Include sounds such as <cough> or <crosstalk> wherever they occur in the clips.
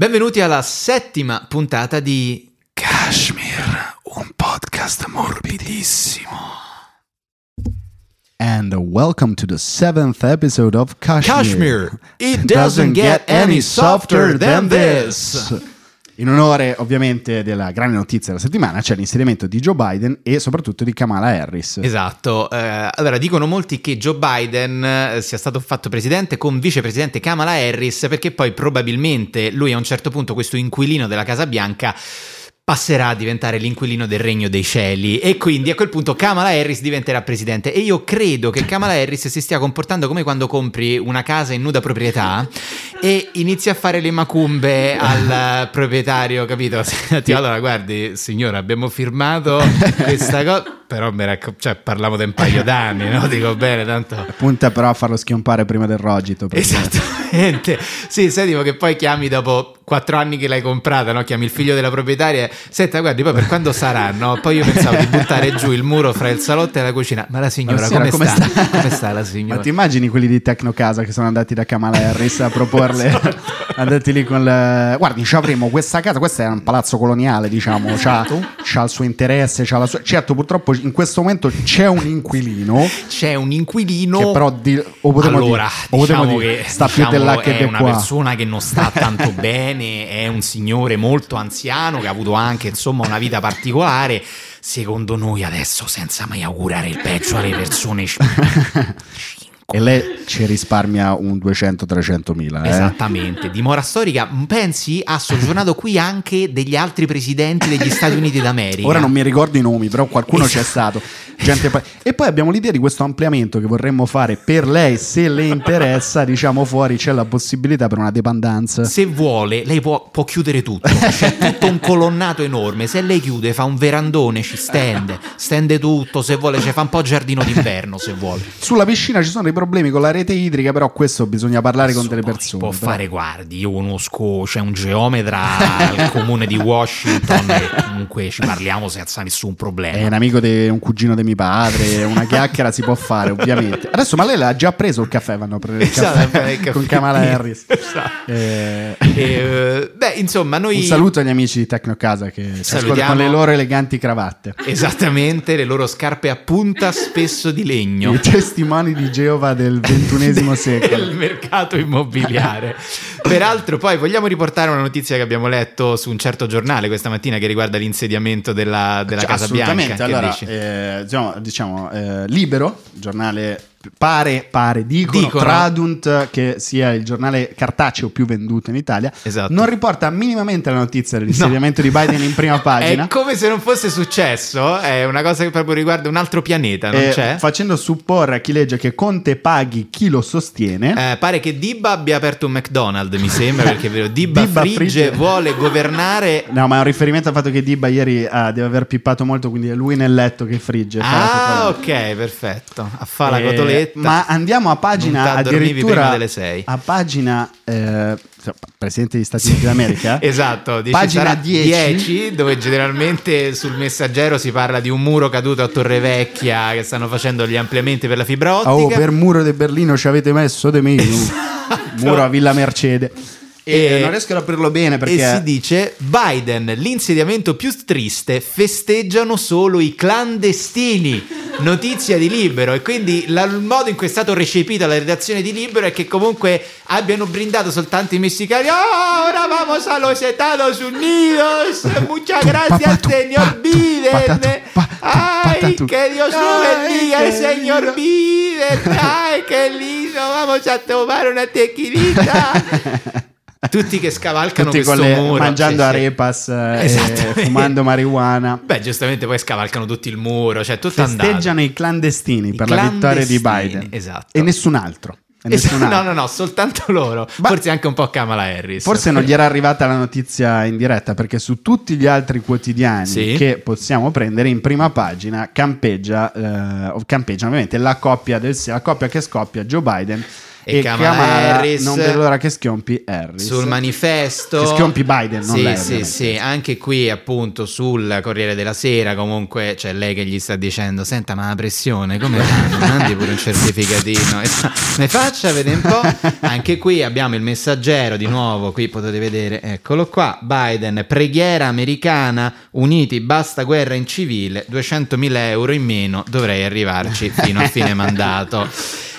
Benvenuti alla settima puntata di Kashmir, un podcast morbidissimo. And welcome to the seventh episode of Kashmir. Kashmir. It doesn't get any softer than this. In onore ovviamente della grande notizia della settimana c'è l'insediamento di Joe Biden e soprattutto di Kamala Harris. Esatto, eh, allora dicono molti che Joe Biden eh, sia stato fatto presidente con vicepresidente Kamala Harris perché poi probabilmente lui a un certo punto questo inquilino della Casa Bianca passerà a diventare l'inquilino del regno dei cieli e quindi a quel punto Kamala Harris diventerà presidente e io credo che Kamala Harris si stia comportando come quando compri una casa in nuda proprietà e inizi a fare le macumbe al proprietario, capito? <laughs> Senti, allora guardi signora abbiamo firmato questa cosa però mi racco- cioè, parlavo di un paio d'anni, no? Dico bene, tanto... Punta però a farlo schiompare prima del rogito. perché- Esattamente. Sì, ma che poi chiami dopo quattro anni che l'hai comprata, no? Chiami il figlio della proprietaria senta, guardi, poi per quando sarà, no? Poi io pensavo di buttare giù il muro fra il salotto e la cucina. Ma la signora, Ma signora, come, come sta? sta? <laughs> come sta la Ma signora? ti immagini quelli di Tecnocasa che sono andati da Kamala Harris a proporle? <laughs> Esatto. andati lì con le... Guardi, ci avremo questa casa, questo è un palazzo coloniale, diciamo, c'ha, c'ha il suo interesse, c'ha la sua... Certo, purtroppo in questo momento c'è un inquilino C'è un inquilino... che però di... o potremmo allora, dire, o potremmo diciamo dire, che sta diciamo, più là che è una qua. persona che non sta tanto <laughs> bene, è un signore molto anziano che ha avuto anche insomma una vita particolare. Secondo noi adesso, senza mai augurare il peggio alle persone, <laughs> E lei ci risparmia un 200-300 mila. Eh? Esattamente, dimora storica. Pensi ha soggiornato qui anche degli altri presidenti degli Stati Uniti d'America. Ora non mi ricordo i nomi, però qualcuno c'è Esatto. stato. Gente E poi abbiamo l'idea di questo ampliamento che vorremmo fare per lei, se le interessa, diciamo fuori c'è la possibilità per una dependenza. Se vuole, lei può, può chiudere tutto. C'è tutto un colonnato enorme. Se lei chiude, fa un verandone, ci stende, stende tutto. Se vuole, ci fa un po' giardino d'inverno. Se vuole. Sulla piscina ci sono dei problemi con la rete idrica, però questo bisogna parlare con delle persone. Può però. fare, guardi, io conosco, c'è un geometra al comune di Washington e comunque ci parliamo senza nessun problema. È un amico di un cugino di mio padre, una chiacchiera si può fare, ovviamente. Adesso, ma lei l'ha già preso il caffè? Vanno a prendere il Esatto, caffè, il caffè. con Kamala Harris. <laughs> Esatto. Eh, E, eh, beh, insomma, noi... Un saluto agli amici di Tecnocasa che ci ascoltano con le loro eleganti cravatte. Esattamente, le loro scarpe a punta spesso di legno. I testimoni di Geova del ventunesimo <laughs> secolo. il mercato immobiliare. Peraltro, poi vogliamo riportare una notizia che abbiamo letto su un certo giornale questa mattina che riguarda l'insediamento della, della Cioè, Casa Bianca. assolutamente. Allora, eh, diciamo, diciamo, eh, Libero, giornale pare, pare dicono, Dicono. Tradunt che sia il giornale cartaceo più venduto in Italia, Esatto. non riporta minimamente la notizia dell'insediamento di Biden in prima <laughs> pagina. È come se non fosse successo, è una cosa che proprio riguarda un altro pianeta, non eh, c'è? facendo supporre a chi legge che Conte paghi chi lo sostiene. Eh, pare che Dibba abbia aperto un McDonald's, mi sembra, perché è vero, <laughs> Dibba, Dibba frigge, frigge. vuole governare <laughs> No, ma è un riferimento al fatto che Dibba ieri ah, deve aver pippato molto, quindi è lui nel letto che frigge. Ah, ok, perfetto. A fa la Eh, cotoletta. Ma andiamo a pagina addirittura delle sei. a pagina eh, Presidente degli Stati Uniti d'America. <laughs> Esatto, dici, Pagina sarà 10. 10, dove generalmente sul messaggero si parla di un muro caduto a Torrevecchia che stanno facendo gli ampliamenti per la fibra ottica. Oh, per muro di Berlino ci avete messo di meno. <laughs> Muro a Villa Mercede. E, E- non riesco ad aprirlo bene E perché si dice Biden, l'insediamento più triste, festeggiano solo i clandestini. Notizia di Libero e quindi la- il modo in cui è stato recepita la redazione di Libero è che comunque abbiano brindato soltanto i messicani. Oh, ora vamos a los Estados Unidos. Muchas gracias, señor Biden. Ay, que Dios lo bendiga señor. Biden. Ay, qué lindo. Vamos a tomar una tequilita. <laughs> Tutti che scavalcano tutti questo le- muro mangiando Sì, sì. arepas eh, e <laughs> Esattamente. fumando marijuana. Beh, giustamente poi scavalcano tutti il muro, cioè tutto Festeggiano andato. i clandestini I per la vittoria di Biden. esatto. E nessun altro. E Es- nessun no, altro. no, no, soltanto loro. Ma- Forse anche un po' Kamala Harris. Forse non gli era arrivata la notizia in diretta perché su tutti gli altri quotidiani Sì. che possiamo prendere in prima pagina campeggia, eh, campeggia ovviamente la coppia, del, la coppia che scoppia Joe Biden e, Kamala, Harris. Non vedo l'ora che schiompi Harris. Sul manifesto. Che schiompi Biden, non sì, lei, Sì, ovviamente. sì, anche qui appunto sul Corriere della Sera comunque c'è lei che gli sta dicendo senta ma la pressione come fanno? <laughs> Mandi pure un certificatino. Ne faccia vedere un po'. Anche qui abbiamo il messaggero di nuovo, qui potete vedere, eccolo qua, Biden, preghiera americana, uniti, basta guerra in civile, 200.000 euro in meno, dovrei arrivarci fino a fine <laughs> mandato.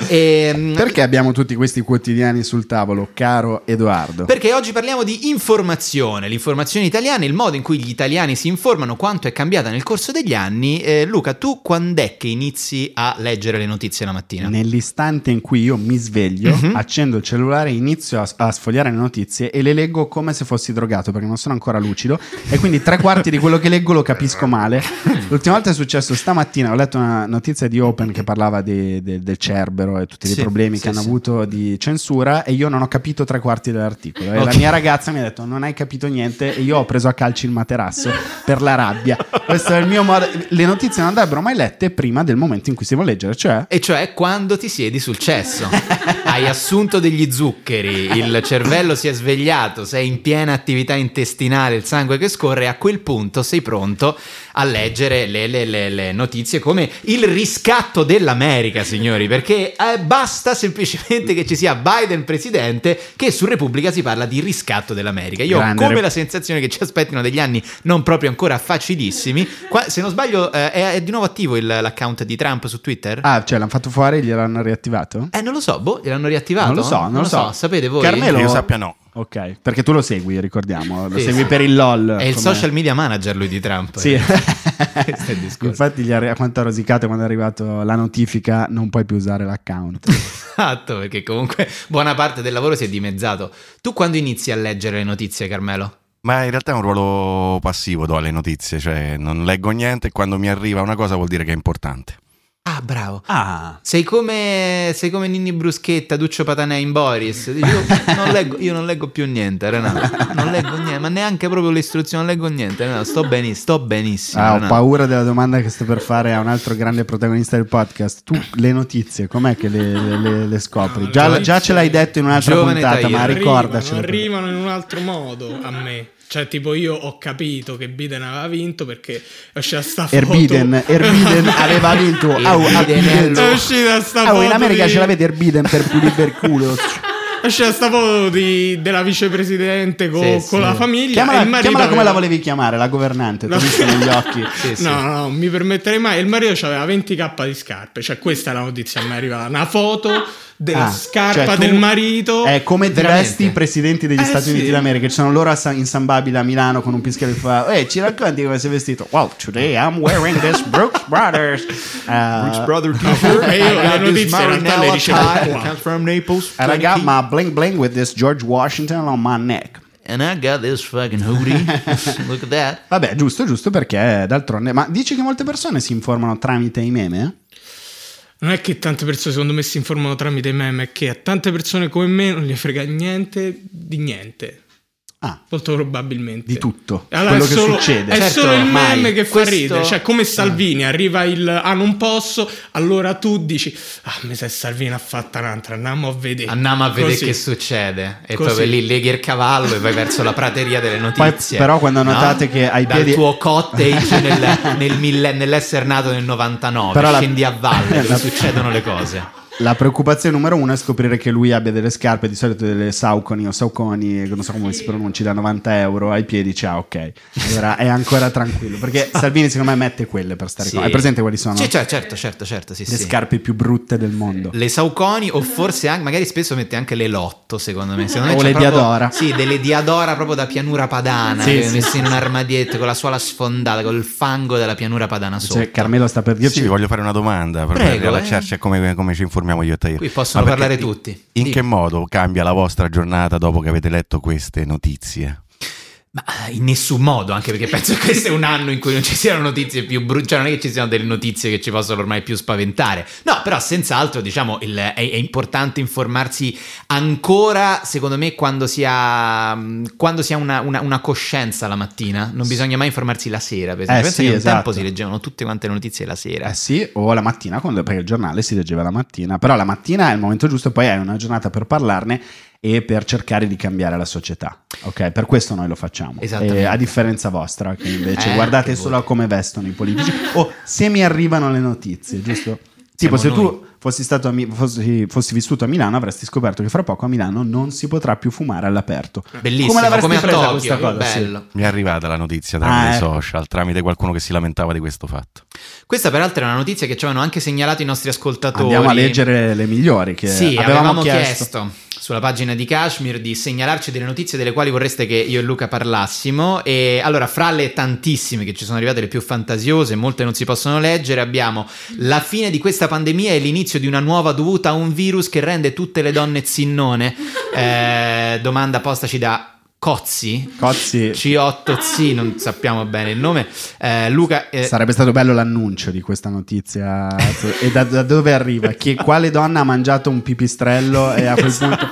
E, Perché abbiamo tutti questi quotidiani sul tavolo, caro Edoardo? perché oggi parliamo di informazione, l'informazione italiana, il modo in cui gli italiani si informano, quanto è cambiata nel corso degli anni. Eh, Luca, tu quando è che inizi a leggere le notizie la mattina? Nell'istante in cui io mi sveglio, Mhm. accendo il cellulare, inizio a, a sfogliare le notizie e le leggo come se fossi drogato perché non sono ancora lucido e quindi tre quarti di quello che leggo lo capisco male. L'ultima volta è successo stamattina, ho letto una notizia di Open che parlava di- de- del Cerbero e tutti Sì, i problemi sì, che hanno sì. Avuto di censura e io non ho capito tre quarti dell'articolo. E la mia ragazza mi ha detto non hai capito niente e io ho preso a calci il materasso per la rabbia. Questo è il mio modo. Le notizie non andrebbero mai lette prima del momento in cui si vuole leggere, cioè E cioè quando ti siedi sul cesso, <laughs> hai assunto degli zuccheri, il cervello si è svegliato, sei in piena attività intestinale, il sangue che scorre, a quel punto sei pronto a leggere le, le- le- le notizie come il riscatto dell'America, signori, perché eh, basta semplicemente che ci sia Biden presidente che su Repubblica si parla di riscatto dell'America. Io Grande ho come Rep- la sensazione che ci aspettino degli anni non proprio ancora facilissimi. Qua, se non sbaglio, eh, è, è di nuovo attivo il- l'account di Trump su Twitter? Ah, cioè l'hanno fatto fuori e gliel'hanno riattivato? Eh, non lo so, boh, gliel'hanno riattivato? Non lo so, non lo so. Sapete voi? Carmelo- io sappia no. Ok, perché tu lo segui, ricordiamo, lo Sì, segui sì. per il LOL. È il social media manager lui di Trump. Sì. <laughs> Infatti gli ha quanto ha rosicato quando è arrivato la notifica non puoi più usare l'account. <laughs> Esatto, perché comunque buona parte del lavoro si è dimezzato. Tu quando inizi a leggere le notizie, Carmelo? Ma in realtà è un ruolo passivo do alle notizie, cioè non leggo niente e quando mi arriva una cosa vuol dire che è importante. Ah, bravo. Ah, Sei come, sei come Ninni Bruschetta, Duccio Patanè in Boris. Io non, leggo, io non leggo più niente, Renato. Non leggo niente, ma neanche proprio le istruzioni, non leggo niente. Renato. Sto, beni- sto benissimo. Ah, ho Renato. paura della domanda che sto per fare a un altro grande protagonista del podcast. Tu le notizie, com'è che le, le- le- le scopri? Già, già ce l'hai detto in un'altra Giovane puntata, Tahir. ma arrivano, ricordacelo. arrivano in un altro modo a me. Cioè, tipo, io ho capito che Biden aveva vinto perché è uscita sta foto. Erbiden, Erbiden <laughs> aveva vinto. Erbiden Au, è Erbiden. È uscita sta Oh, foto. in America di... ce l'avete Erbiden per pulire per culo. È uscita sta foto di- della vicepresidente co- Sì, con sì. la famiglia. e Chiamala, chiamala come la volevi chiamare, la governante, ti ho No. visto negli <laughs> occhi. Sì, sì. No, no, no, mi permetterei mai. Il marito aveva 20k di scarpe. Cioè, questa è la notizia. Mi è arrivata una foto della Ah, scarpa cioè del marito. È come ti Veramente? vesti i presidenti degli Eh, Stati sì. Uniti d'America. Ci sono loro a San- in San Babila a Milano con un pischello che fa: Ehi, ci racconti come sei vestito? Well, today I'm wearing this Brooks Brothers. <laughs> Uh, Brother <laughs> E io le notizie in realtà le from Naples. and I got my bling bling with this George Washington on my neck. And I got this fucking hoodie. <laughs> Look at that. Vabbè, giusto, giusto perché d'altronde. Ma dici che molte persone si informano tramite i meme? Non è che tante persone secondo me si informano tramite meme, è che a tante persone come me non gli frega niente di niente. Ah, Molto probabilmente. di tutto. Allora quello è che solo, succede. È Certo, solo il mai. meme che fa Questo- ridere. Cioè, come Salvini arriva il ah, non posso. Allora tu dici: Ah, mi sa Salvini ha fatta un'altra. Andiamo a vedere. Andiamo a vedere Così. che succede. E Così. poi lì leghi il cavallo e vai verso la prateria delle notizie. però quando notate che ai Dal piedi- tuo cottage nel, <laughs> nel mille- nell'essere nato nel 99, Però la- scendi a valle, <laughs> dove la- succedono le cose. La preoccupazione numero uno è scoprire che lui abbia delle scarpe, di solito delle Sauconi o Sauconi, che non so come si pronunci, da 90 euro ai piedi. Ciao, ok. Allora è ancora tranquillo. Perché <laughs> Salvini, secondo me, mette quelle per stare Sì. con. Hai presente quali sono? Sì, cioè, certo, certo, certo, sì, Le sì. scarpe più brutte del mondo. Le Sauconi o forse anche, magari spesso mette anche le Lotto, secondo me. Secondo me O c'è le proprio- Diadora. Sì, delle Diadora proprio da pianura padana, Sì, che sì, messe in un armadietto con la suola sfondata, con il fango della pianura padana sotto. Cioè, Carmelo sta per dirci. Sì, voglio fare una domanda per Prego, riallacciarci eh. a come, come ci informiamo io e te. Qui possono parlare tutti. In Dimmi. che modo cambia la vostra giornata dopo che avete letto queste notizie? Ma in nessun modo, anche perché penso che questo è un anno in cui non ci siano notizie più brutte, cioè non è che ci siano delle notizie che ci possono ormai più spaventare. No, però senz'altro, diciamo, il, è, è, importante informarsi ancora, secondo me, quando si ha, quando si ha una, una, una, coscienza la mattina. Non bisogna mai informarsi la sera, per esempio. Eh Penso sì, che un esatto. tempo si leggevano tutte quante le notizie la sera. Eh sì, o la mattina, quando, perché il giornale si leggeva la mattina. Però la mattina è il momento giusto, poi hai una giornata per parlarne e per cercare di cambiare la società. Ok, per questo noi lo facciamo. Esattamente. E a differenza vostra, che invece Eh, guardate solo a come vestono i politici <laughs> o se mi arrivano le notizie, giusto? Tipo, Siamo se noi. tu fossi, stato a Mi- fossi, fossi vissuto a Milano, avresti scoperto che fra poco a Milano non si potrà più fumare all'aperto. Bellissimo, Come l'avresti come presa Tokyo, questa cosa? Sì. bello. Mi è arrivata la notizia tramite Ah, i ecco. social, tramite qualcuno che si lamentava di questo fatto. Questa peraltro è una notizia che ci avevano anche segnalato i nostri ascoltatori. Andiamo a leggere le migliori che Sì, avevamo, avevamo chiesto. chiesto. Sulla pagina di Kashmir di segnalarci delle notizie delle quali vorreste che io e Luca parlassimo. E allora, fra le tantissime che ci sono arrivate, le più fantasiose, molte non si possono leggere, abbiamo la fine di questa pandemia e l'inizio di una nuova dovuta a un virus che rende tutte le donne zinnone. Eh, domanda postaci da Cozzi. Cozzi, C8Z, non sappiamo bene il nome. Eh, Luca, eh, sarebbe stato bello l'annuncio di questa notizia e da, da dove arriva? Chi, quale donna ha mangiato un pipistrello e a quel punto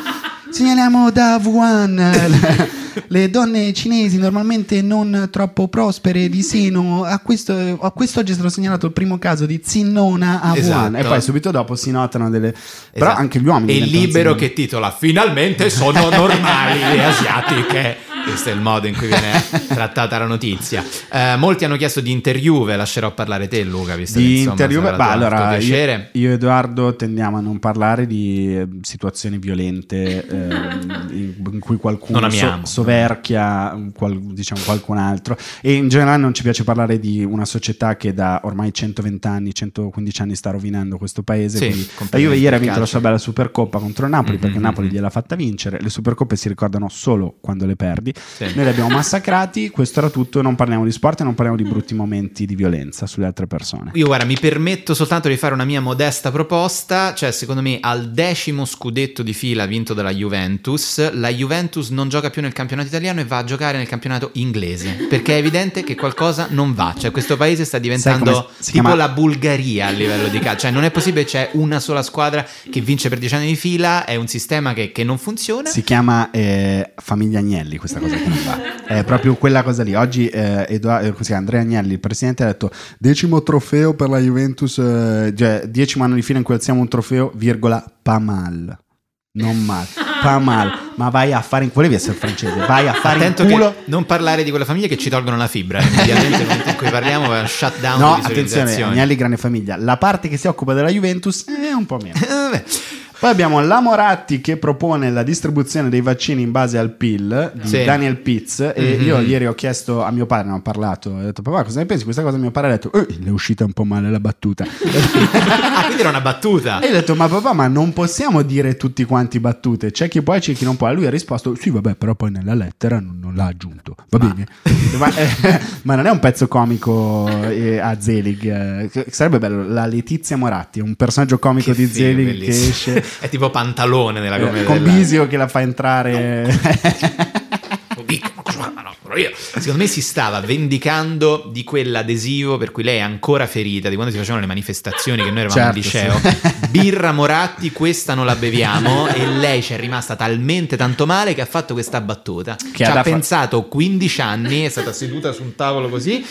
segnaliamo da Wuhan <laughs> le, donne cinesi normalmente non troppo prospere di seno a questo, a quest'oggi è stato segnalato il primo caso di zinnona a Wuhan e Esatto. poi subito dopo si notano delle però Esatto. anche gli uomini E libero che titola Finalmente sono normali le asiatiche. Questo è il modo in cui viene trattata la notizia. Eh, molti hanno chiesto di interview, ve lascerò parlare te, Luca. Visto che, di insomma, interview sarà beh, allora io, io e Edoardo tendiamo a non parlare di eh, situazioni violente ehm, in, cui qualcuno so-. Soverchia qual- diciamo qualcun altro. E in generale non ci piace parlare di una società che da ormai 120 anni 115 anni sta rovinando questo paese Sì, la Juve ieri ha vinto la sua bella Supercoppa contro il Napoli perché Mhm, Napoli gliel'ha fatta vincere. Le Supercoppe si ricordano solo quando le perdi. Sì. noi li abbiamo massacrati questo era tutto non parliamo di sport e non parliamo di brutti momenti di violenza sulle altre persone. Io guarda, mi permetto soltanto di fare una mia modesta proposta, cioè secondo me al decimo scudetto di fila vinto dalla Juventus, la Juventus non gioca più nel campionato italiano e va a giocare nel campionato inglese, perché è evidente che qualcosa non va, cioè questo paese sta diventando tipo chiama? la Bulgaria a livello di calcio, cioè non è possibile, c'è una sola squadra che vince per dieci anni di fila, è un sistema che, che non funziona. Si chiama eh, Famiglia Agnelli questa cosa che non va. È proprio quella cosa lì. Oggi eh, Edoa- eh? Andrea Agnelli, il presidente, ha detto decimo trofeo per la Juventus, eh, cioè decimo anno di fila in cui alziamo un trofeo, virgola, pa mal. Non male, pa mal. Ma vai a fare in volevi essere francese, vai a fare Attento in culo. non parlare di quelle famiglie che ci tolgono la fibra, immediatamente nel momento in cui parliamo è un shutdown No, attenzione. Agnelli grande famiglia. La parte che si occupa della Juventus è un po' meno. Poi abbiamo la Moratti che propone la distribuzione dei vaccini in base al PIL di Sì. Daniel Pitts e Mhm. io ieri ho chiesto a mio padre, ne ho parlato, ho detto papà cosa ne pensi di questa cosa? Mio padre ha detto "Eh, le è uscita un po' male la battuta. <laughs> ah, quindi era una battuta. e io ho detto ma papà ma non possiamo dire tutti quanti battute, c'è chi può e c'è chi non può. E lui ha risposto sì vabbè però poi nella lettera non, non l'ha aggiunto, va bene? ma, eh, <laughs> ma non è un pezzo comico eh, a Zelig, eh, che- sarebbe bello, la Letizia Moratti, un personaggio comico Che di film, Zelig che bellissimo. esce... È tipo pantalone nella commedia. con dell'arte. Bisio che la fa entrare dico, no, <laughs> però io- Secondo me si stava vendicando di quell'adesivo per cui lei è ancora ferita, di quando si facevano le manifestazioni che noi eravamo al Certo, liceo. sì. <laughs> Birra Moratti, questa non la beviamo. e lei ci è rimasta talmente tanto male che ha fatto questa battuta. Che ci ha da fa- pensato 15 anni, è stata seduta su un tavolo così.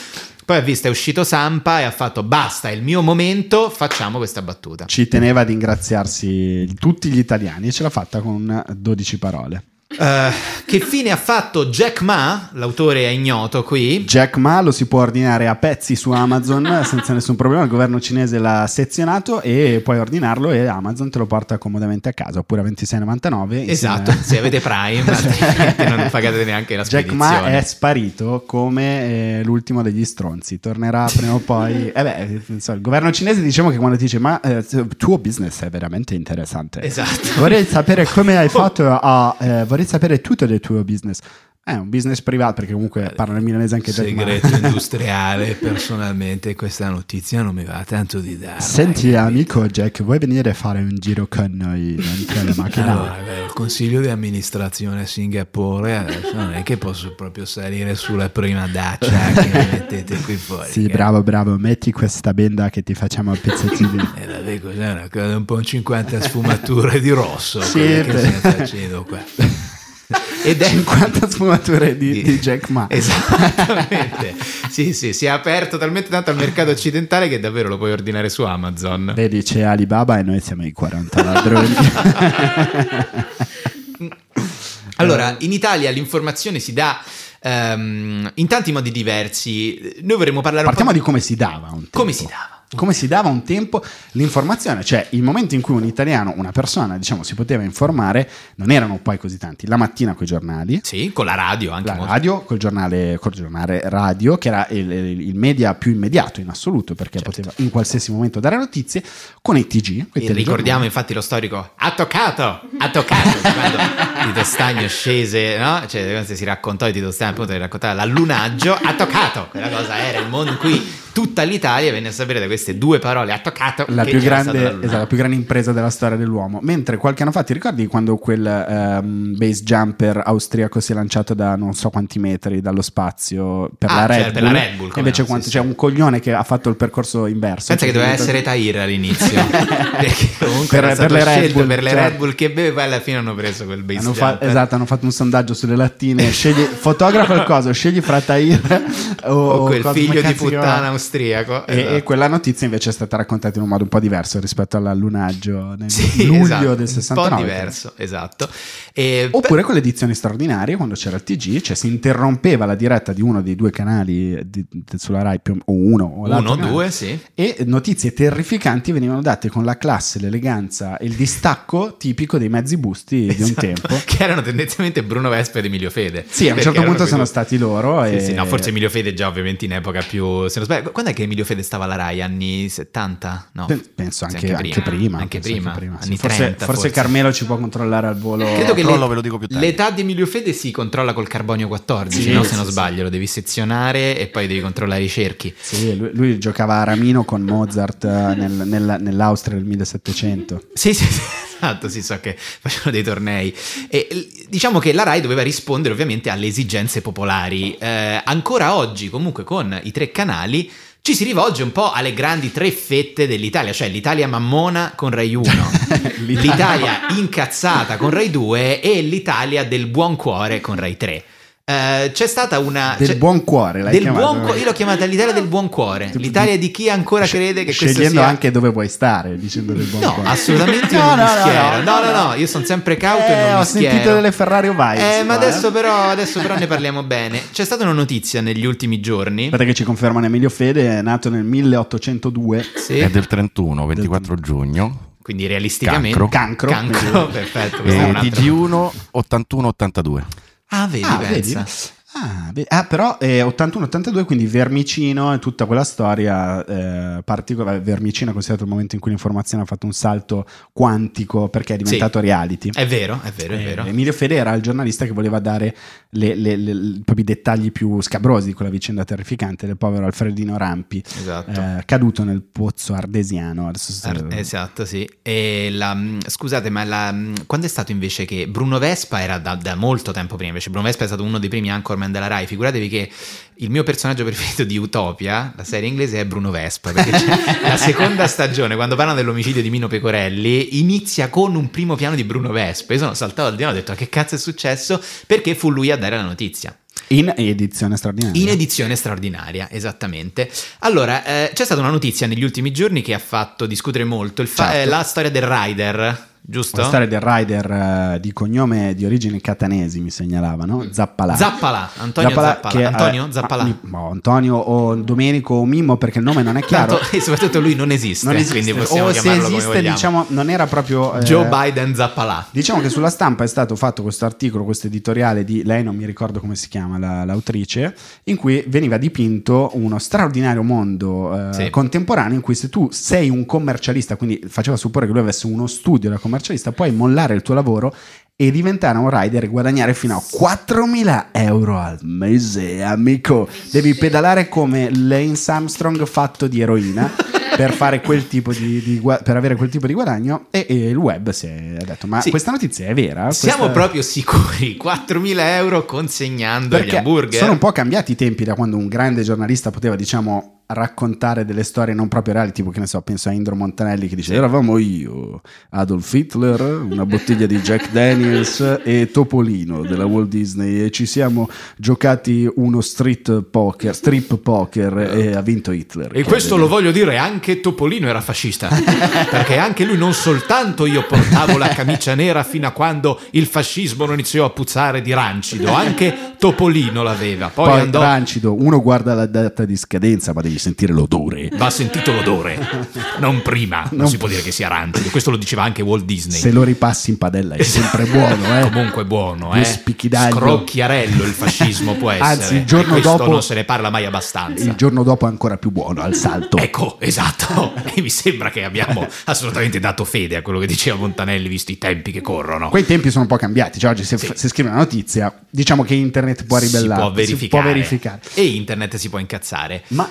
Poi ha visto, è uscito Sampa e ha fatto basta, è il mio momento, facciamo questa battuta. ci teneva ad ingraziarsi tutti gli italiani e ce l'ha fatta con 12 parole. Eh, che fine ha fatto Jack Ma, l'autore è ignoto qui? Jack Ma lo si può ordinare a pezzi su Amazon <laughs> senza nessun problema, il governo cinese l'ha sezionato e puoi ordinarlo e Amazon te lo porta comodamente a casa oppure a 26,99. insieme- Esatto, se avete Prime, <laughs> non pagate neanche la Jack spedizione. Ma è sparito come eh, l'ultimo degli stronzi, tornerà prima o poi. <laughs> Eh beh, insomma, il governo cinese diciamo che quando ti dice ma eh, tuo business è veramente interessante. Esatto. Vorrei sapere come hai fatto a... eh, vorrei sapere tutto del tuo business. È un business privato perché comunque parla il milanese anche te. Segreto industriale, <laughs> personalmente questa notizia non mi va tanto di dare. Senti amico Jack, vuoi venire a fare un giro con noi dentro la macchina? Allora, beh, il consiglio di amministrazione a Singapore adesso non è che posso proprio salire sulla prima dacia che mi <laughs> mettete qui fuori. Sì, che- bravo, bravo, metti questa benda che ti facciamo a pezzettini. E la <laughs> vedo cos'è una cosa un po' 50 sfumature di rosso. Sì, che stiamo facendo qua. <laughs> Ed è 50 sfumature di, Di- di Jack Ma. Esattamente. sì, sì, si è aperto talmente tanto al mercato occidentale che davvero lo puoi ordinare su Amazon. Vedi, c'è Alibaba e noi siamo i 40 ladroni. <laughs> Allora, in Italia l'informazione si dà ehm, in tanti modi diversi. Noi vorremmo parlare Partiamo un di po' come si dava come si dava. Come si dava un tempo l'informazione, cioè il momento in cui un italiano, una persona, diciamo, si poteva informare, non erano poi così tanti. La mattina coi giornali, Sì, con la radio anche la molto. radio, col giornale, col giornale radio, che era il, il media più immediato in assoluto, perché Certo. poteva in qualsiasi momento dare notizie, con i TG. telegiornali. ricordiamo infatti lo storico ha toccato, ha toccato <laughs> quando Tito Stagno scese, no? Cioè, si raccontò di Tito Stagno, appunto, raccontava l'allunaggio, ha toccato. Quella cosa era il mondo in cui tutta l'Italia venne a sapere da queste due parole, ha toccato. la che più, grande, esatto, la più grande impresa della storia dell'uomo. Mentre qualche anno fa ti ricordi quando quel ehm, base jumper austriaco si è lanciato da non so quanti metri dallo spazio per, Ah, la, Red certo, per la Red Bull, invece no, quanto- sì, c'è sì. un coglione che ha fatto il percorso inverso. Pensa che Cioè, doveva diventa- essere Tahir all'inizio, <laughs> <laughs> Per- per le Red Bull, per le certo. Red Bull che beve, poi alla fine hanno preso quel base Hanno, fa- jumper. esatto, hanno fatto un sondaggio sulle lattine. Scegli, <laughs> fotografa il coso, scegli fra Tahir o, o quel figlio di puttana chiama? Austriaco. E, esatto. e quella notizia invece è stata raccontata in un modo un po' diverso rispetto all'allunaggio nel Sì, luglio esatto, del 69. Un po' diverso, esatto. E Oppure con le edizioni straordinarie, quando c'era il TG, cioè si interrompeva la diretta di uno dei due canali di- sulla Rai, più- o uno o l'altro uno, due, sì. e notizie terrificanti venivano date con la classe, l'eleganza e il distacco tipico dei mezzi busti di un Esatto. tempo. <laughs> Che erano tendenzialmente Bruno Vespa ed Emilio Fede. Sì, a un certo punto sono due- stati loro. Sì, e... sì, no, forse Emilio Fede già ovviamente in epoca più... Se non sbaglio, quando è che Emilio Fede stava alla Rai? Anni 70? No. Pe- Penso Sì, anche, anche prima. Anche penso prima, Sì, anni forse, 30 forse forse. Carmelo ci può controllare al volo. Credo che Controllo, le- ve lo dico più tardi. l'età di Emilio Fede si controlla col carbonio 14, Sì, no? sì, se non sì. sbaglio, lo devi sezionare e poi devi controllare i cerchi. Sì, lui, lui giocava a Ramino con Mozart eh, nel- nel- nell'Austria del 1700. Sì, sì, sì, esatto, sì, so che facevano dei tornei. E diciamo che la RAI doveva rispondere ovviamente alle esigenze popolari. Eh, ancora oggi, comunque, con i tre canali. Ci si rivolge un po' alle grandi tre fette dell'Italia, cioè l'Italia mammona con Rai 1, <laughs> l'Italia incazzata con Rai 2 e l'Italia del buon cuore con Rai 3. Eh, c'è stata una... Del buon cuore, l'hai del buon cuore, io l'ho chiamata l'Italia del buon cuore, l'Italia di chi ancora crede che questo Scegliendo sia... anche dove vuoi stare, dicendo del buon No, cuore. assolutamente io No, non no, mi no, schiero. no, No, no, no, io sono sempre cauto Eh, e non ho mi sentito delle Ferrari Vibes. Eh, ma qua, adesso però, adesso però ne parliamo bene. C'è stata una notizia negli ultimi giorni. Aspetta che ci confermano Emilio Fede, è nato nel 1802. Sì, È del 31, 24 giugno. quindi realisticamente Cancro. Cancro. Cancro, perfetto. E un altro- TG1 81-82. Ah, vedi, Ah, vedi? Ah, ah, però è 81-82, quindi Vermicino e tutta quella storia eh, particolare. Vermicino è considerato il momento in cui l'informazione ha fatto un salto quantico perché è diventato reality. È vero, è vero, è Eh, vero. Emilio Fede era il giornalista che voleva dare le- le- le- i dettagli più scabrosi di quella vicenda terrificante del povero Alfredino Rampi, Esatto. eh, caduto nel pozzo ardesiano. Ar- Esatto, sì. E la, mh, scusate, ma la, mh, quando è stato invece che Bruno Vespa era da, da molto tempo prima? Invece Bruno Vespa è stato uno dei primi anchorman della Rai. Figuratevi che il mio personaggio preferito di Utopia, la serie inglese, è Bruno Vespa. Perché <laughs> la seconda stagione, quando parlano dell'omicidio di Mino Pecorelli, inizia con un primo piano di Bruno Vespa. Io sono saltato al di là e ho detto: "Ma Che cazzo è successo? Perché fu lui a dare la notizia. In edizione straordinaria. In edizione straordinaria, esattamente. Allora, eh, c'è stata una notizia negli ultimi giorni che ha fatto discutere molto, il fa- Certo. eh, la storia del rider, giusto? La storia del rider eh, di cognome di origini catanesi mi segnalavano, Zappalà. Zappalà, Antonio Zappalà. che, eh, Antonio ah, Zappalà. mi- boh, Antonio o Domenico o Mimmo perché il nome non è chiaro. Tanto- <laughs> e soprattutto lui non esiste, non esiste. quindi possiamo o se esiste, diciamo, non era proprio eh, Joe Biden Zappalà. Diciamo che sulla stampa è stato fatto questo articolo, questo editoriale di lei, non mi ricordo come si chiama la- l'autrice, in cui veniva dipinto uno straordinario mondo eh, Sì. contemporaneo in cui se tu sei un commercialista, quindi faceva supporre che lui avesse uno studio da commercialista, puoi mollare il tuo lavoro e diventare un rider e guadagnare fino a 4.000 euro al mese, amico. Devi pedalare come Lance Armstrong fatto di eroina per, fare quel tipo di, di per avere quel tipo di guadagno e, e il web si è detto ma Sì. questa notizia è vera? Siamo Questa- proprio sicuri, <laughs> 4.000 euro consegnando gli perché hamburger. sono un po' cambiati i tempi da quando un grande giornalista poteva, diciamo, raccontare delle storie non proprio reali, tipo che ne so, penso a Indro Montanelli che dice eravamo io, Adolf Hitler, una bottiglia di Jack <laughs> Daniels e Topolino della Walt Disney e ci siamo giocati uno street poker, strip poker e ha vinto Hitler. E questo lo voglio dire, anche Topolino era fascista, <laughs> perché anche lui non soltanto io portavo la camicia nera fino a quando il fascismo non iniziò a puzzare di rancido, anche Topolino l'aveva, poi, Poi andò... rancido, uno guarda la data di scadenza ma devi sentire l'odore. Va sentito l'odore, <laughs> non prima, non, Non- si può dire che sia rancido, questo lo diceva anche Walt Disney. Se lo ripassi in padella è sempre <laughs> buono, eh. Comunque buono, eh. Scrocchiarello il fascismo può essere. Anzi, il giorno e questo dopo- non se ne parla mai abbastanza. Il giorno dopo è ancora più buono al salto. Ecco, esatto. <laughs> E mi sembra che abbiamo assolutamente dato fede a quello che diceva Montanelli, visto i tempi che corrono. Quei tempi sono un po' cambiati. Cioè, oggi se, Sì. se scrive una notizia, diciamo che internet può ribellare. Si può verificare. Si può verificare. E internet si può incazzare. Ma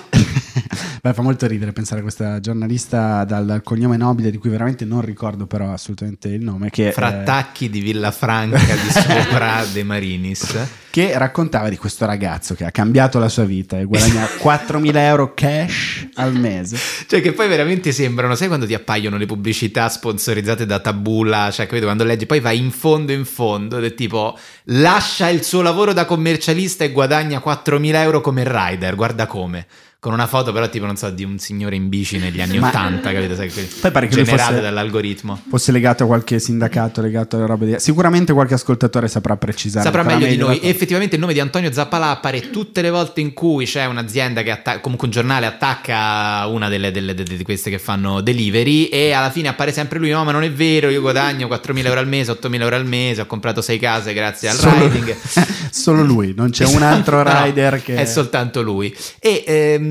<laughs> Beh, fa molto ridere pensare a questa giornalista dal, dal cognome nobile, di cui veramente non ricordo però assolutamente il nome, che, eh, Frattacchi di Villafranca di <laughs> sopra De Marinis. che raccontava di questo ragazzo che ha cambiato la sua vita e guadagna <laughs> 4.000 euro cash al mese. Cioè, che poi veramente sembrano, sai quando ti appaiono le pubblicità sponsorizzate da Tabula? Cioè, capito? Quando leggi, poi vai in fondo, in fondo, ed è tipo lascia il suo lavoro da commercialista e guadagna 4.000 euro come rider. Guarda come. Con una foto, però, tipo, non so, di un signore in bici negli anni Ma- 80, capito? Sai, Poi pare che generate fosse- dall'algoritmo. Fosse legato a qualche sindacato, legato alle robe di... Sicuramente qualche ascoltatore saprà precisare. Saprà ancora meglio di noi. cosa. Effettivamente il nome di Antonio Zappalà appare tutte le volte in cui c'è un'azienda che attacca, comunque un giornale attacca una delle, delle- delle- di queste che fanno delivery e alla fine appare sempre lui, no ma non è vero, io guadagno 4.000 euro al mese, 8.000 euro al mese, ho comprato 6 case grazie al Solo- riding. <laughs> Solo lui, non c'è un altro <laughs> no, rider che... È soltanto lui. E, ehm,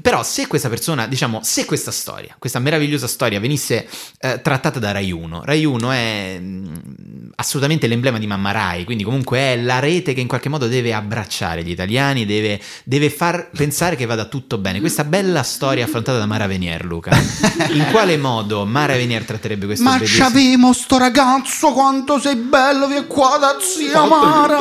però, se questa persona, diciamo, se questa storia, questa meravigliosa storia venisse eh, trattata da Rai 1, Rai 1 è mm, assolutamente l'emblema di Mamma Rai, quindi comunque è la rete che in qualche modo deve abbracciare gli italiani, deve, deve far pensare che vada tutto bene. Questa bella storia affrontata da Mara Venier, Luca. <laughs> In quale modo Mara Venier tratterebbe questo Ma bellissimo- c'avevo sto ragazzo, quanto sei bello, vieni qua da zia Mara.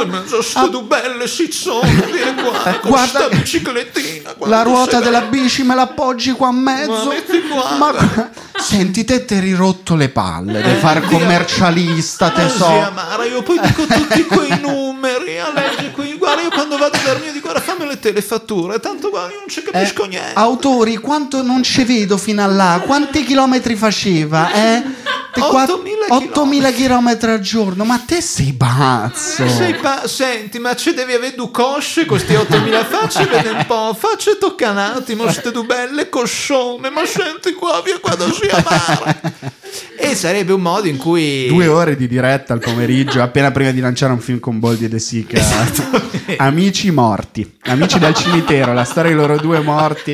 Ah, belle ciccone, vieni qua, con Guarda- biciclettina. La ruota della bici me la appoggi qua in mezzo. Ma qua. Ma <laughs> senti, te ti eri rotto le palle di far commercialista, te so. Mara, io poi dico tutti quei numeri, a legge qui, guarda, io quando vado a dormire dico, guarda, fammi le telefatture, tanto guarda, io non ci capisco Eh, niente. autori, quanto non ci vedo fino a là? Quanti chilometri faceva? Eh? Te qua- 8.000 8.000 chilometri al giorno, ma te sei pazzo. Sei pa- Senti, ma ci devi avere due cosce con questi 8.000 facce, vedi un po', facce tocca un attimo, ste due belle coscione, ma senti qua, via qua da zia Mara. <laughs> E sarebbe un modo in cui... Due ore di diretta al pomeriggio, appena prima di lanciare un film con Boldi e De Sica. Esatto. Amici morti, amici dal cimitero, la storia dei loro due morti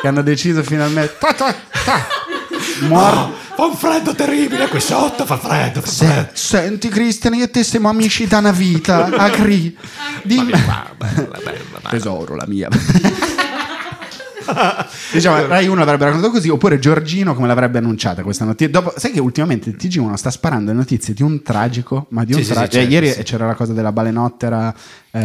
che hanno deciso finalmente. Ta, ta, ta. Morti. Fa un freddo terribile qui sotto, fa freddo, fa Se- freddo. senti Cristian, io e te siamo amici da una vita, <laughs> agri. Dimmi. Ma bella, bella, bella. Tesoro, la mia. <laughs> diciamo, Rai 1 l'avrebbe raccontato così, oppure Giorgino come l'avrebbe annunciata questa notizia. Dopo, sai che ultimamente il TG1 sta sparando le notizie di un tragico, ma di un Sì, sì, sì, tragico. certo, ieri sì. c'era la cosa della balenottera eh,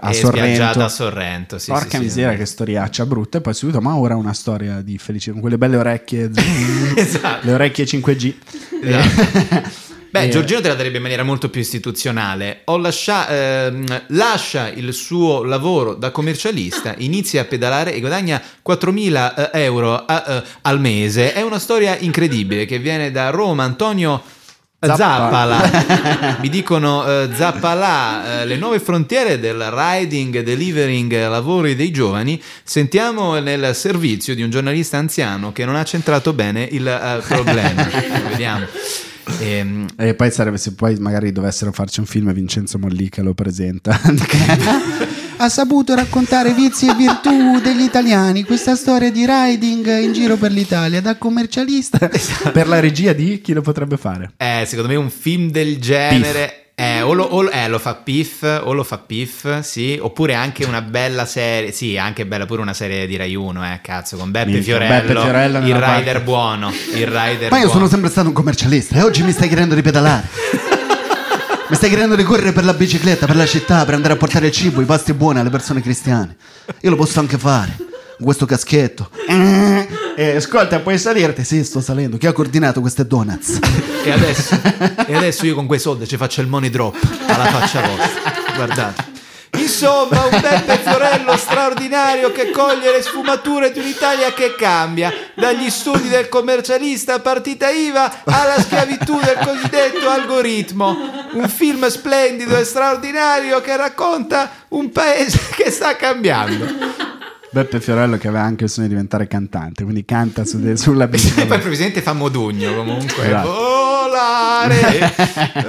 a Sorrento. a Sorrento, sì, Porca sì, sì. miseria, che storiaccia brutta. E poi subito, ma ora una storia di felicità con quelle belle orecchie, <laughs> Esatto. le orecchie 5G. Esatto. Beh, Eh, Giorgino te la darebbe in maniera molto più istituzionale. Lascia- ehm, lascia il suo lavoro da commercialista, <laughs> inizia a pedalare e guadagna 4.000 eh, euro a- eh, al mese. È una storia incredibile che viene da Roma. Antonio Zappa. Zappala, mi dicono eh, Zappalà, eh, le nuove frontiere del riding, delivering, lavori dei giovani. Sentiamo nel servizio di un giornalista anziano che non ha centrato bene il eh, problema. <laughs> Vediamo. Ehm, E poi sarebbe se poi magari dovessero farci un film e Vincenzo Mollica lo presenta. <laughs> ha saputo raccontare vizi e virtù degli italiani. Questa storia di riding in giro per l'Italia da commercialista. Per la regia di chi lo potrebbe fare? Eh, secondo me un film del genere. Eh, o, lo, o lo- eh, lo fa Piff, o lo fa Piff, sì, oppure anche una bella serie, sì, anche bella pure una serie di Rai 1, eh, cazzo, con Beppe Minchia, Fiorello, Beppe Fiorello il rider parte. buono, il rider Ma io sono buono. sempre stato un commercialista e oggi mi stai chiedendo di pedalare. mi stai chiedendo di correre per la bicicletta, per la città, per andare a portare il cibo, i pasti buoni alle persone cristiane. Io lo posso anche fare. Questo caschetto. Eh, ascolta, puoi salirti? Sì, sto salendo. Chi ha coordinato queste donuts? E adesso, e adesso io con quei soldi ci faccio il money drop alla faccia vostra, guardate. Insomma, un Beppe Fiorello straordinario che coglie le sfumature di un'Italia che cambia, dagli studi del commercialista partita IVA alla schiavitù del cosiddetto algoritmo. Un film splendido e straordinario che racconta un paese che sta cambiando. Beppe Fiorello che aveva anche il sogno di diventare cantante, quindi canta su de- sulla E poi presidente fa modugno comunque. Esatto. Volare. <laughs>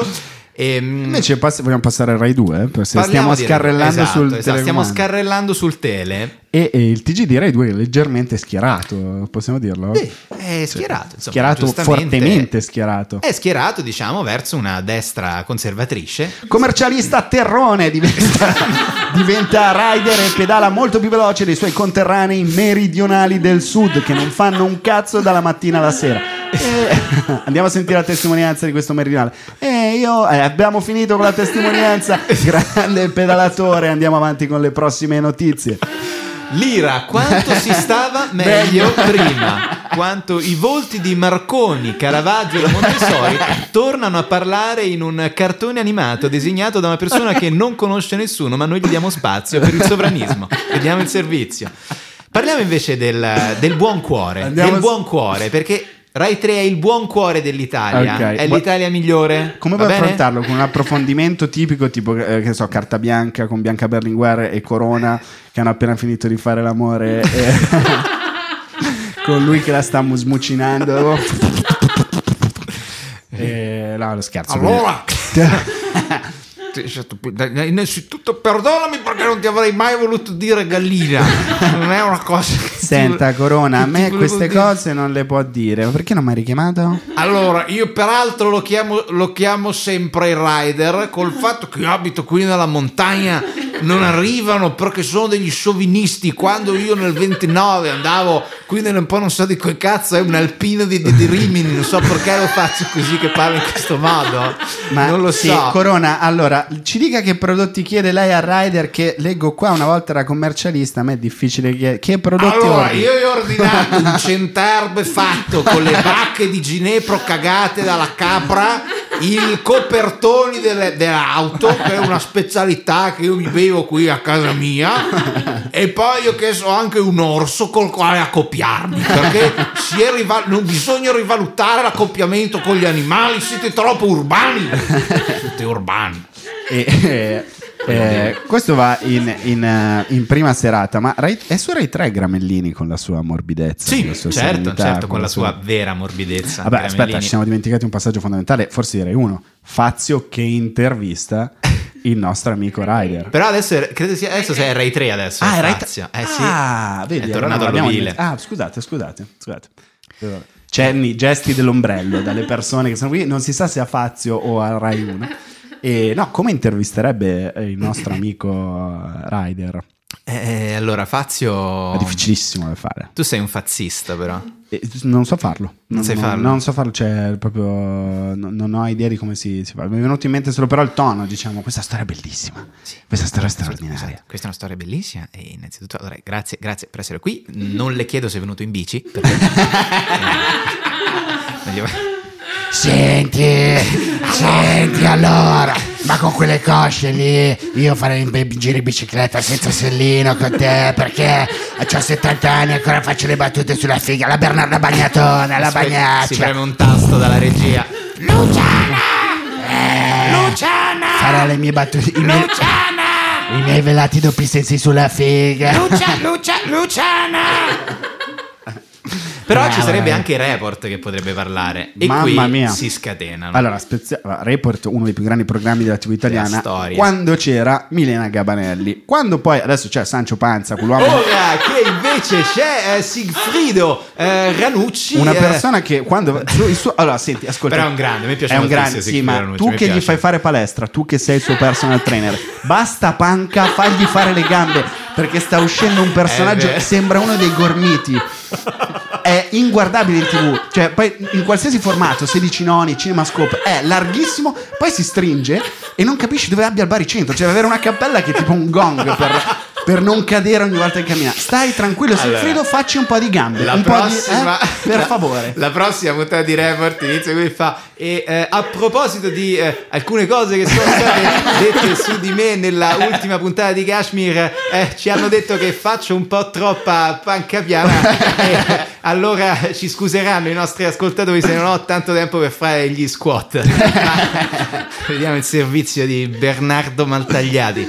Oh. Ehm, Invece pass- vogliamo passare al Rai 2, eh, stiamo di- scarrellando esatto, sul esatto, stiamo scarrellando sul tele. e, e il TG di Rai 2 è leggermente schierato, possiamo dirlo? Sì, è schierato, insomma, schierato fortemente schierato. È schierato, diciamo, verso una destra conservatrice. Commercialista terrone diventa, <laughs> diventa rider e pedala molto più veloce dei suoi conterranei meridionali del sud che non fanno un cazzo dalla mattina alla sera. E- andiamo a sentire la testimonianza di questo meridionale. E io eh, abbiamo finito con la testimonianza. <laughs> Grande pedalatore, andiamo avanti con le prossime notizie. L'ira, quanto si stava <laughs> meglio prima. Quanto i volti di Marconi, Caravaggio e Montessori tornano a parlare in un cartone animato disegnato da una persona che non conosce nessuno, ma noi gli diamo spazio per il sovranismo, gli diamo il servizio. Parliamo invece del, del buon cuore, Andiamo del buon cuore, perché Rai 3 è il buon cuore dell'Italia, Ok. è l'Italia migliore. Come va puoi bene? affrontarlo? Con un <laughs> approfondimento tipico, tipo, eh, che so, Carta Bianca con Bianca Berlinguer e Corona che hanno appena finito di fare l'amore. e- <laughs> con lui che la sta smucinando. <laughs> e, no, lo scherzo. Allora, innanzitutto perdonami perché non ti avrei mai voluto dire gallina. Non è una cosa che Senta, Corona, a me queste cose non le può dire. Perché non mi hai richiamato? Allora, io peraltro lo chiamo, lo chiamo sempre il rider col fatto che io abito qui nella montagna. Non arrivano perché sono degli sciovinisti. Quando io nel 29 andavo qui nel un po' non so di che cazzo, è un alpino di, di, di Rimini. Non so perché lo faccio così che parlo in questo modo. non lo sì, so. Corona, allora ci dica che prodotti chiede lei al rider che leggo qua una volta era commercialista, a me è difficile chiedere. Che prodotti Allora, ordini? io ho ordinato un <laughs> centerbe fatto con le bacche di ginepro cagate dalla capra, il copertoni delle- dell'auto, che è una specialità che io mi bevo qui a casa mia, e poi ho chiesto anche un orso col quale accoppiarmi, perché si è rival- non bisogna rivalutare l'accoppiamento con gli animali, siete troppo urbani. Siete urbani. E, eh, eh, questo va in, in, eh, in prima serata, ma Rai- è su Rai 3 Gramellini con la sua morbidezza. Sì, con sua certo, serenità, certo, con la sua vera morbidezza. Vabbè, aspetta, Gramellini. ci siamo dimenticati un passaggio fondamentale, forse direi uno. Fazio che intervista il nostro amico Ryder. Però adesso è- credo sia adesso sei a Rai 3 adesso. Ah, è è Rai Fazio. Eh sì. Ah, vedi, è tornato allora l'abbiamo all'ovile. Ah, scusate, scusate, scusate. Cenni, gesti dell'ombrello dalle persone che sono qui. Non si sa se a Fazio o a Rai 1. E no, come intervisterebbe eh, il nostro amico eh, Ryder? Eh, allora, Fazio. È difficilissimo da fare. Tu sei un fazzista, però. E non so farlo. Non sai farlo? Non so farlo, cioè proprio no- non ho idea di come si, si fa. Mi è venuto in mente solo però il tono, diciamo, questa storia è bellissima. Questa storia è straordinaria. Questa è una storia bellissima. E innanzitutto, allora, grazie, grazie per essere qui. Non le chiedo se è venuto in bici. Perché... <laughs> Senti, senti allora, ma con quelle cosce lì io farei un giro in bicicletta senza sellino con te perché ho 70 anni e ancora faccio le battute sulla figa, la Bernarda Bagnatona, la Si bagnaccia. preme un tasto dalla regia. Luciana! Luciana! Farà le mie battute. I miei, I miei velati doppi sensi sulla figa. Lucia, Lucia, Luciana! <laughs> Però Ah, ci sarebbe vabbè. anche Report che potrebbe parlare. E Mamma qui mia. si scatenano. Allora, spezia- Report, uno dei più grandi programmi della TV italiana, quando c'era Milena Gabanelli. Quando poi, adesso c'è Sancio Panza, quell'uomo... Ora che invece c'è eh, Sigfrido eh, Ranucci. Una eh, persona che quando suo- allora senti ascolta Però è un grande, mi piace è un grande sì ma Ranucci, tu che gli piace. fai fare palestra tu che sei il suo personal trainer basta panca fagli fare le gambe perché sta uscendo un personaggio Eh, beh. che sembra uno dei gormiti. È inguardabile in tv. Cioè poi in qualsiasi formato 16 noni cinemascope è larghissimo poi si stringe e non capisci dove abbia il baricentro. Cioè deve avere una cappella che è tipo un gong per, per non cadere ogni volta che cammina stai tranquillo Allora, Sigfrido facci un po' di gambe La po' di- prossima, eh? per la- favore La prossima puntata di Report inizia qui fa. E eh, a proposito di eh, alcune cose che sono state <laughs> dette su di me nella ultima puntata di Kashmir, eh, ci hanno detto che faccio un po' troppa panca piana. <laughs> e, allora ci scuseranno i nostri ascoltatori se non ho tanto tempo per fare gli squat. <laughs> Vediamo il servizio di Bernardo Maltagliati.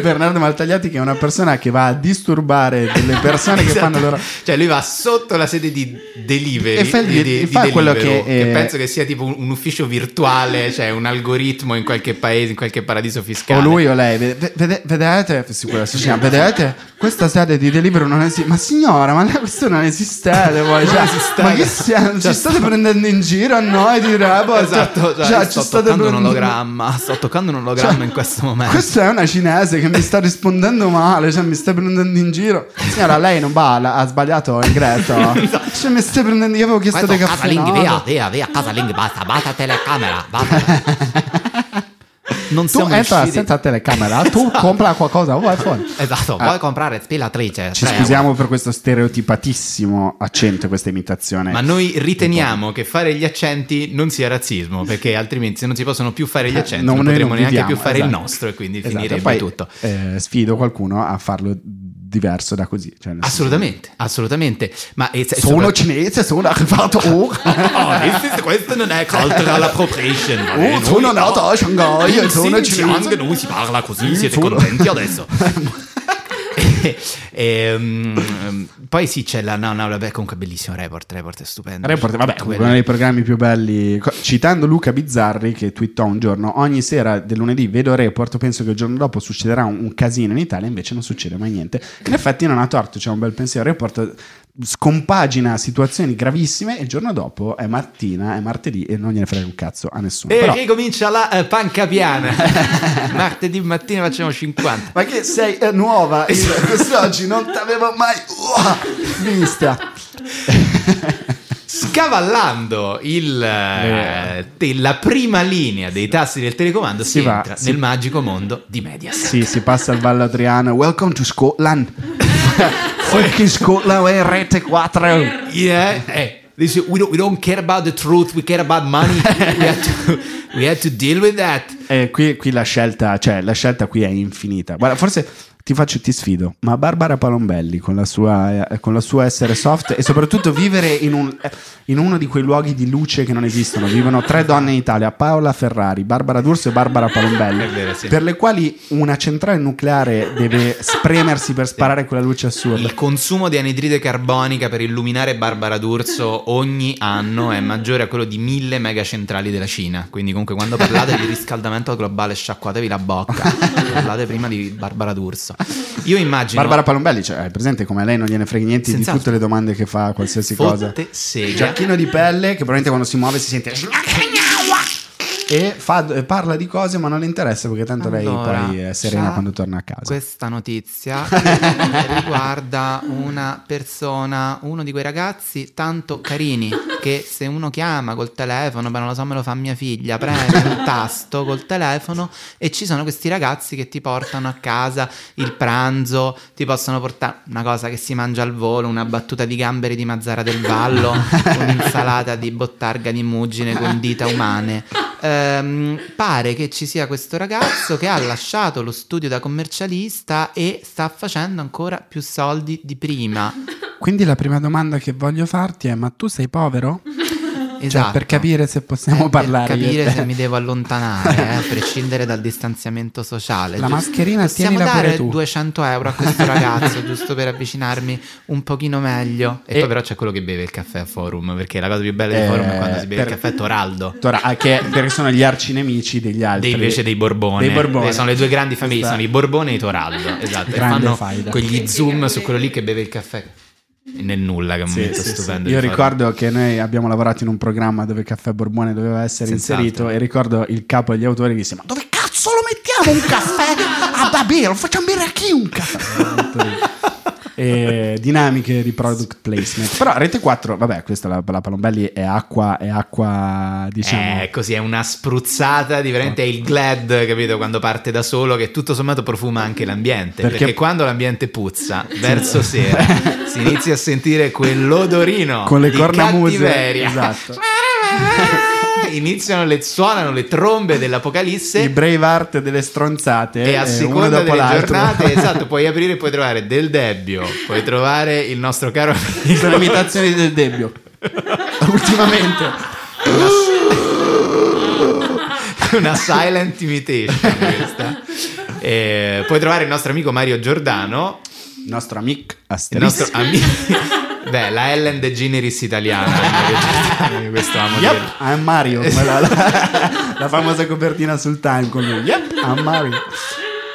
Bernardo Maltagliati che è una persona che va a disturbare delle persone che Esatto. fanno loro Cioè, lui va sotto la sede di delivery. E fa il- di, di- fa di quello Deliveroo, che, eh, penso che sia tipo un, un ufficio virtuale, cioè un algoritmo in qualche paese, in qualche paradiso fiscale. o lui o lei vede- vede- vedete si chiama, vedete questa sede di Deliveroo non esiste ma signora ma questo non esistete voi cioè, esistete. ma che sia- ci state prendendo in giro a noi di Report Esatto, cioè, Cioè, sto ci toccando un prendendo- ologramma, sto toccando un ologramma Cioè, in questo momento. Questa è una cinese che mi sta rispondendo male, cioè mi sta prendendo in giro. Signora, lei non va, ha sbagliato ingresso. <laughs> Cioè mi stai prendendo, io avevo chiesto dei caffè. no? via, via, casaling, basta, basta telecamera, basta. <laughs> Non Tu siamo entra riusciti- senza telecamera, tu compra qualcosa o vai fuori. Esatto, Ah. vuoi comprare spillatrice? Ci Tre scusiamo per questo stereotipatissimo accento, questa imitazione. Ma noi riteniamo che fare gli accenti non sia razzismo, perché altrimenti se non si possono più fare gli accenti non, noi potremo neanche viviamo, più fare il esatto. nostro e quindi Esatto, finirebbe poi, tutto. eh, sfido qualcuno a farlo diverso da così. Cioè, nel senso- Assolutamente, assolutamente. Ma e- Sono sopra- cinese, sono arrivato ora. Oh, questo, non è cultural appropriation. <laughs> Oh, sono nato a Shanghai, sono cinese. non si parla così, siete Sono- contenti adesso? <laughs> <laughs> Ehm, poi sì c'è la no no vabbè comunque bellissimo report report è stupendo Report, vabbè, Quello- uno dei programmi più belli. Citando Luca Bizzarri che twittò un giorno: Ogni sera del lunedì vedo Report, penso che il giorno dopo succederà un, un casino in Italia, invece non succede mai niente. In effetti, non ha torto, c'è un bel pensiero. Report scompagina situazioni gravissime e il giorno dopo è mattina, è martedì e non gliene frega un cazzo a nessuno. e Però, ricomincia la eh, panca piana <laughs> martedì mattina facciamo 50 ma che sei eh, nuova? <laughs> Io Quest'oggi non t'avevo mai uah, vista. Scavallando il, eh, te- la prima linea dei tasti del telecomando si, Si va, entra si- nel magico mondo di Mediaset. Sì, si passa al Vallo Adriano. Welcome to Scotland. <laughs> Fucking Scotland, è rete 4. Yeah, eh, this is- we, don't, we don't care about the truth, we care about money. we, have to, we have to deal with that. Eh, qui, qui la scelta, cioè la scelta qui è infinita. Guarda, forse ti faccio, ti sfido, ma Barbara Palombelli con la sua, eh, con la sua essere soft e soprattutto vivere in, un- eh, in uno di quei luoghi di luce che non esistono. Vivono tre donne in Italia, Paola Ferrari, Barbara D'Urso e Barbara Palombelli, vero, sì. per le quali una centrale nucleare deve spremersi per sparare quella luce assurda. Il consumo di anidride carbonica per illuminare Barbara D'Urso ogni anno è maggiore a quello di mille megacentrali della Cina. Quindi, comunque, quando parlate di riscaldamento globale, sciacquatevi la bocca. <laughs> parlate prima di Barbara D'Urso. Io immagino. Barbara Palombelli, cioè, hai presente come a lei non gliene frega niente di Senz'altro. tutte le domande che fa qualsiasi cosa. fotte sega. Giacchino di pelle che probabilmente quando si muove si sente e fa- parla di cose ma non le interessa perché tanto Allora, lei poi è serena quando torna a casa. Questa notizia <laughs> riguarda una persona, uno di quei ragazzi tanto carini che se uno chiama col telefono, beh non lo so, me lo fa mia figlia, preme un <laughs> tasto col telefono e ci sono questi ragazzi che ti portano a casa il pranzo, ti possono portare una cosa che si mangia al volo, una battuta di gamberi di Mazzara del Vallo, <laughs> un'insalata di bottarga di muggine con dita umane. Ehm, pare che ci sia questo ragazzo che ha lasciato lo studio da commercialista e sta facendo ancora più soldi di prima. Quindi la prima domanda che voglio farti è ma tu sei povero? <laughs> Esatto. per capire se possiamo Eh, parlare. Per e capire se mi devo allontanare, eh, a prescindere dal distanziamento sociale. La mascherina Possiamo tienila pure dare tu. 200 euro a questo <laughs> ragazzo giusto per avvicinarmi un pochino meglio. E, E- poi però c'è quello che beve il caffè a forum, perché la cosa più bella di Eh, forum è quando si beve per- il caffè Toraldo. Tora- ah, che, perché sono gli arcinemici degli altri. Dei invece dei Borbone. Dei Borbone. Eh, Sono le due grandi famiglie, Questa- sono i Borbone e i Toraldo. Esatto. E Grande fanno faida. quegli zoom su quello lì che beve il caffè nel nulla, che è un Sì, momento sì, sì. stupendo. Io di forum. ricordo che noi abbiamo lavorato in un programma dove Caffè Borbone doveva essere Senz'altro. inserito e ricordo il capo degli autori che disse ma dove cazzo lo mettiamo un caffè a Babè lo facciamo bere a chi un caffè e dinamiche di product placement però Rete 4 vabbè questa la, la Palombelli è acqua è acqua diciamo Eh, così è una spruzzata di veramente è il glad, capito? Quando parte da solo, che tutto sommato profuma anche l'ambiente. Perché- Perché, quando l'ambiente puzza, verso sera, <laughs> si inizia a sentire quell'odorino con le cornamuse cattiveria. esatto <laughs> <laughs> Iniziano le suonano le trombe i dell'apocalisse. Braveheart delle stronzate E a eh, seconda dopo delle l'altro. giornate, <laughs> esatto, puoi aprire e puoi trovare del Debbio, puoi trovare il nostro caro amico. sono imitazioni del Debbio <laughs> ultimamente una silent imitation questa. Eh, puoi trovare il nostro amico Mario Giordano, il nostro amico il Asterix nostro amico. Beh, la Ellen DeGeneres italiana, <laughs> questo amo Yep, dire. I'm Mario. quella- la, <laughs> la famosa copertina sul Time con lui. Yep, I'm Mario.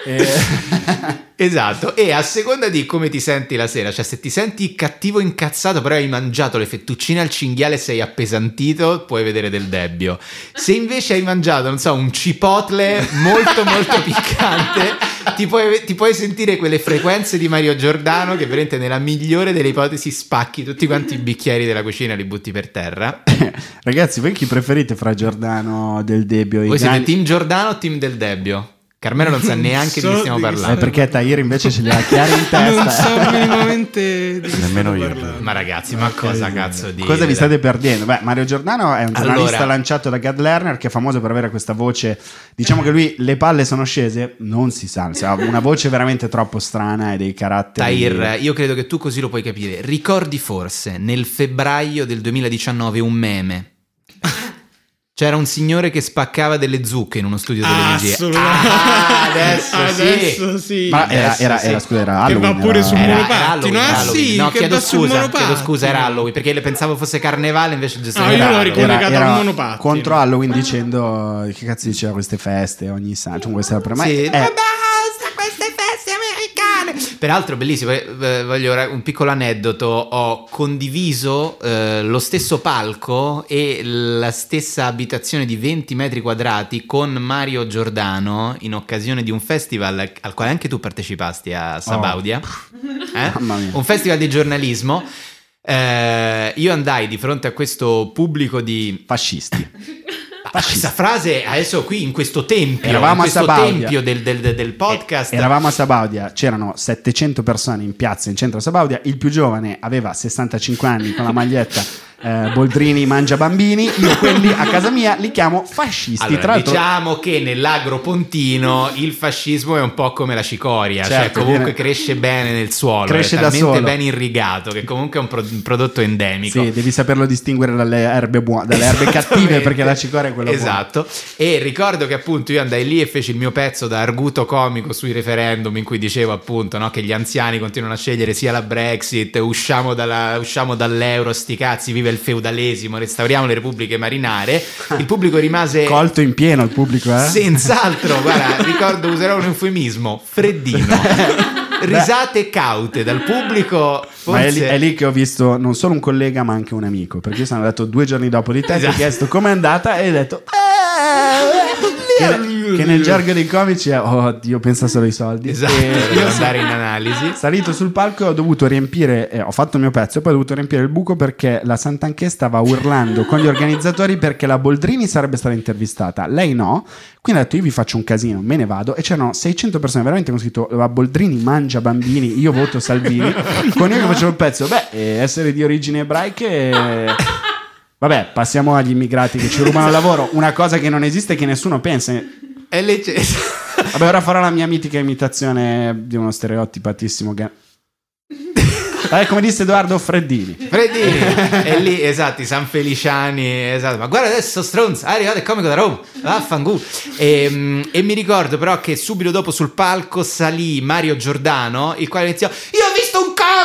E- <laughs> Esatto, e a seconda di come ti senti la sera, cioè se ti senti cattivo incazzato, però hai mangiato le fettuccine al cinghiale e sei appesantito, puoi vedere del debbio. Se invece hai mangiato, non so, un cipotle molto molto piccante, ti puoi, ti puoi sentire quelle frequenze di Mario Giordano che veramente nella migliore delle ipotesi spacchi tutti quanti i bicchieri della cucina e li butti per terra. Ragazzi, voi chi preferite fra Giordano del Debbio e Voi siete team Giordano o team del debbio? Carmelo non sa neanche di so chi stiamo di chi parlando. Eh, perché Tahir invece ce li ha <laughs> chiari in Non testa. so <laughs> minimamente di che Nemmeno stiamo io. parlando. Ma ragazzi, ma cosa cazzo di... Cosa vi state perdendo? Beh, Mario Giordano è un giornalista Allora- lanciato da Gad Lerner che è famoso per avere questa voce. Diciamo che lui le palle sono scese, non si sa, ha una voce veramente troppo strana e dei caratteri. Tahir, io credo che tu così lo puoi capire. Ricordi forse nel febbraio del 2019 un meme? C'era un signore che spaccava delle zucche in uno studio di Ah, regia. assolutamente. Ah, adesso, sì. Adesso sì. Ma era, era, sì. era, scusa, era Che Halloween. va pure era- su Era, monopattino. era Halloween, Ah, era sì, no, che chiedo sul scusa, chiedo scusa, era Halloween perché le pensavo fosse carnevale invece giusto Ah, era io l'ho Halloween. ricordato. collegato al monopattino. contro Halloween dicendo che cazzo diceva queste feste ogni santo, cioè questa ma Sì, è- basta queste feste americane. Peraltro, bellissimo. eh, Voglio ra- un piccolo aneddoto. Ho condiviso eh, lo stesso palco e la stessa abitazione di 20 metri quadrati con Mario Giordano in occasione di un festival al quale anche tu partecipasti a Sabaudia. <laughs> Eh? Mamma mia. Un festival di giornalismo. Eh, io andai di fronte a questo pubblico di fascisti. <laughs> Ah, questa frase adesso qui in questo tempio, Eravamo in a questo Sabaudia. tempio del, del- del- podcast. Eravamo a Sabaudia, c'erano 700 persone in piazza in centro a Sabaudia, il più giovane aveva 65 anni con la maglietta eh, Boldrini mangia bambini, io quelli a casa mia li chiamo fascisti. Allora, Tra l'altro, diciamo che nell'agro pontino il fascismo è un po' come la cicoria, cioè Certo, comunque viene- cresce bene nel suolo, Cresce è da solo. ben irrigato che comunque è un, pro- un prodotto endemico. sì, devi saperlo distinguere dalle erbe, buone, dalle erbe cattive perché la cicoria è quello buono. Esatto. E ricordo che appunto io andai lì e feci il mio pezzo da arguto comico sui referendum in cui dicevo appunto no, che gli anziani continuano a scegliere sia la Brexit, usciamo, dalla- usciamo dall'euro, sti cazzi, viva il feudalesimo, restauriamo le repubbliche marinare. Il pubblico rimase Colto in pieno il pubblico, eh? Senz'altro, guarda, <laughs> ricordo userò un eufemismo, freddino. <laughs> Risate caute dal pubblico. Ma è lì, Forse è lì che ho visto non solo un collega ma anche un amico, perché io sono andato due giorni dopo di te, ti ho Esatto. chiesto com'è andata e hai detto... <laughs> Che, che nel gergo dei comici è oh Dio pensa solo ai soldi Esatto, E io andare in analisi. salito sul palco e ho dovuto riempire eh, ho fatto il mio pezzo e poi ho dovuto riempire il buco perché la Santanché stava urlando con gli organizzatori perché la Boldrini sarebbe stata intervistata lei no quindi ho detto io vi faccio un casino me ne vado e c'erano 600 persone veramente con scritto la Boldrini mangia bambini io voto Salvini <laughs> con io che facevo il pezzo beh eh, essere di origini ebraiche Vabbè, passiamo agli immigrati che ci rubano il lavoro. Una cosa che non esiste e che nessuno pensa. È legge- <laughs> Vabbè, ora farò la mia mitica imitazione di uno stereotipatissimo ga- Eh, come disse Edoardo Freddini. Freddini. E lì esatto i San Feliciani esatto. Ma guarda adesso stronzo è arrivato il comico da Roma. Vaffanculo. E, mm, e mi ricordo però che subito dopo sul palco salì Mario Giordano il quale iniziò io ho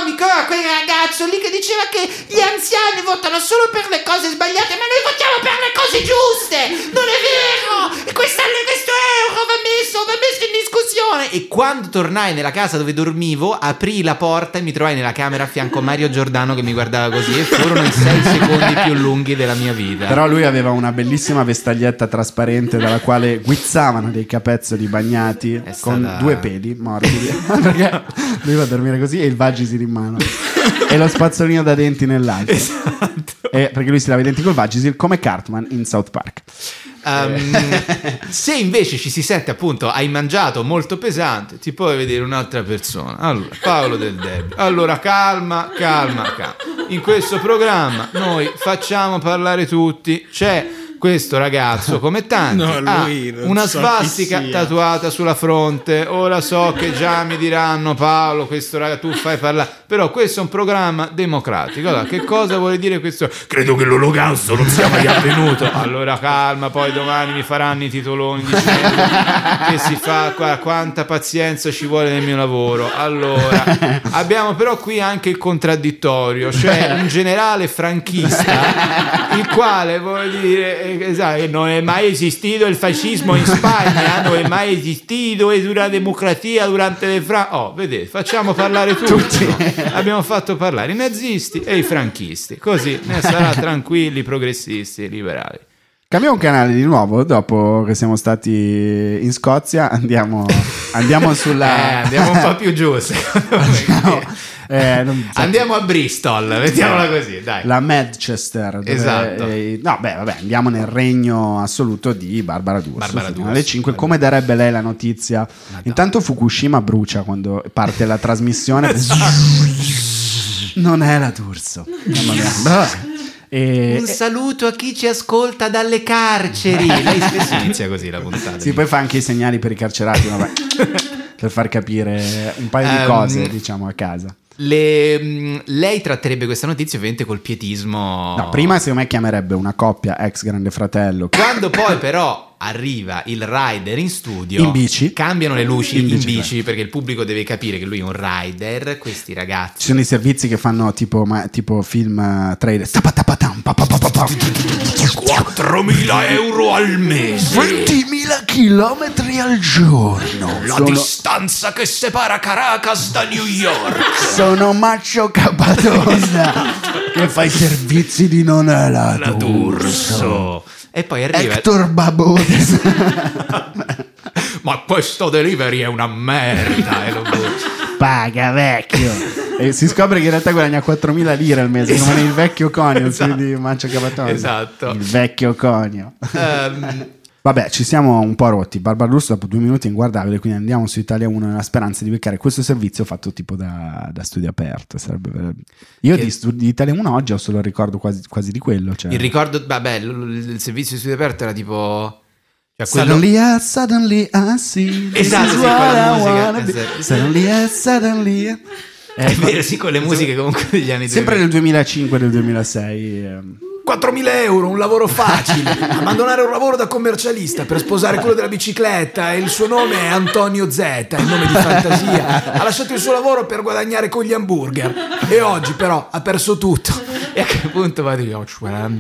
comico quel ragazzo lì che diceva che gli anziani votano solo per le cose sbagliate ma noi votiamo per le cose giuste! Non è vero! E questo euro va messo va messo in discussione! E quando tornai nella casa dove dormivo aprì la porta e mi trovai nella camera a fianco a Mario Giordano che mi guardava così e furono i sei secondi più lunghi della mia vita. Però lui aveva una bellissima vestaglietta trasparente dalla quale guizzavano dei capezzoli bagnati È con stata- due peli morbidi. <laughs> Perché lui va a dormire così e il Vagisil in mano. e lo spazzolino da denti nell'altro. Esatto. E perché lui si lava i denti col Vagisil come Cartman in South Park. Um, se invece ci si sente appunto hai mangiato molto pesante, ti puoi vedere un'altra persona. Allora, Paolo del Debbio. Allora, calma, calma, calma. In questo programma noi facciamo parlare tutti. C'è questo ragazzo, come <laughs> tanti, No, ha una so svastica tatuata sulla fronte. Ora so che già mi diranno Paolo, questo ragazzo, tu fai parlare. Però questo è un programma democratico. Allora, che cosa vuole dire questo? Credo che l'olocausto non sia mai avvenuto. Allora calma, poi domani mi faranno i titoloni dicendo che si fa qua, quanta pazienza ci vuole nel mio lavoro. Allora, abbiamo però qui anche il contraddittorio, cioè <laughs> un generale franchista, il quale vuole dire eh, esatto, non è mai esistito il fascismo in Spagna, non è mai esistito e la democrazia durante le fra... Oh, vedete, facciamo parlare tutti. Abbiamo fatto parlare i nazisti e i franchisti, così ne sarà tranquilli, progressisti, liberali. Cambiamo canale di nuovo dopo che siamo stati in Scozia. Andiamo, <laughs> andiamo sulla. Eh, andiamo un po' più giù, <laughs> me. Eh, non- Andiamo a Bristol, mettiamola così, dai. La Manchester. dove- Esatto. eh, no, beh, vabbè, andiamo nel regno assoluto di Barbara D'Urso. Barbara D'Urso. Alle 5, come darebbe lei la notizia? Intanto Fukushima brucia quando parte la trasmissione. <laughs> non è la D'Urso. Mamma mia. E, Un saluto a chi ci ascolta dalle carceri. <laughs> Lei spesso inizia così la puntata. Sì, poi fa anche i segnali per i carcerati, vabbè, <laughs> per far capire un paio di Ehm, cose, diciamo, a casa. Le- mh, lei tratterebbe questa notizia ovviamente col pietismo. No, prima secondo me chiamerebbe una coppia ex grande fratello. Quando poi però arriva il rider in studio, In bici. cambiano le luci In in, bicicletta. bici perché il pubblico deve capire che lui è un rider. Questi ragazzi. Ci sono i servizi che fanno tipo, ma- tipo film eh, trailer. Papapapapam. 4.000 euro al mese. 20.000 chilometri al giorno. La Sono, distanza che separa Caracas da New York. sono Maccio Capatosa <laughs> che fa i servizi di non la, D'Urso. E poi arriva. Hector Babone. <laughs> Ma questo delivery è una merda. e lo Paga vecchio. E si scopre che in realtà guadagna 4.000 lire al mese, come nel vecchio conio, film di Maccio Capatosa. Esatto. Il vecchio conio. Ehm, Vabbè, ci siamo un po' rotti. Barbara D'Urso dopo due minuti è inguardabile, quindi andiamo su Italia 1 nella speranza di beccare questo servizio fatto tipo da, da studio aperto. Sarebbe- Io Che- di, stu- di Italia 1 oggi ho solo il ricordo quasi, quasi di quello. Cioè. il ricordo, vabbè, il servizio di studio aperto era tipo. Cioè quello, Suddenly, I, suddenly I see Esatto, sì, quella musica, esatto. Suddenly, I, suddenly I- è vero, sì, con le musiche comunque degli anni Sempre 2000. del 2005 del 2006. ehm. 4.000 euro, un lavoro facile. <laughs> Abbandonare un lavoro da commercialista per sposare quello della bicicletta. E il suo nome è Antonio Z, è il nome di fantasia. Ha lasciato il suo lavoro per guadagnare con gli hamburger. E oggi, però, ha perso tutto. E a che punto va a dire, "Oh,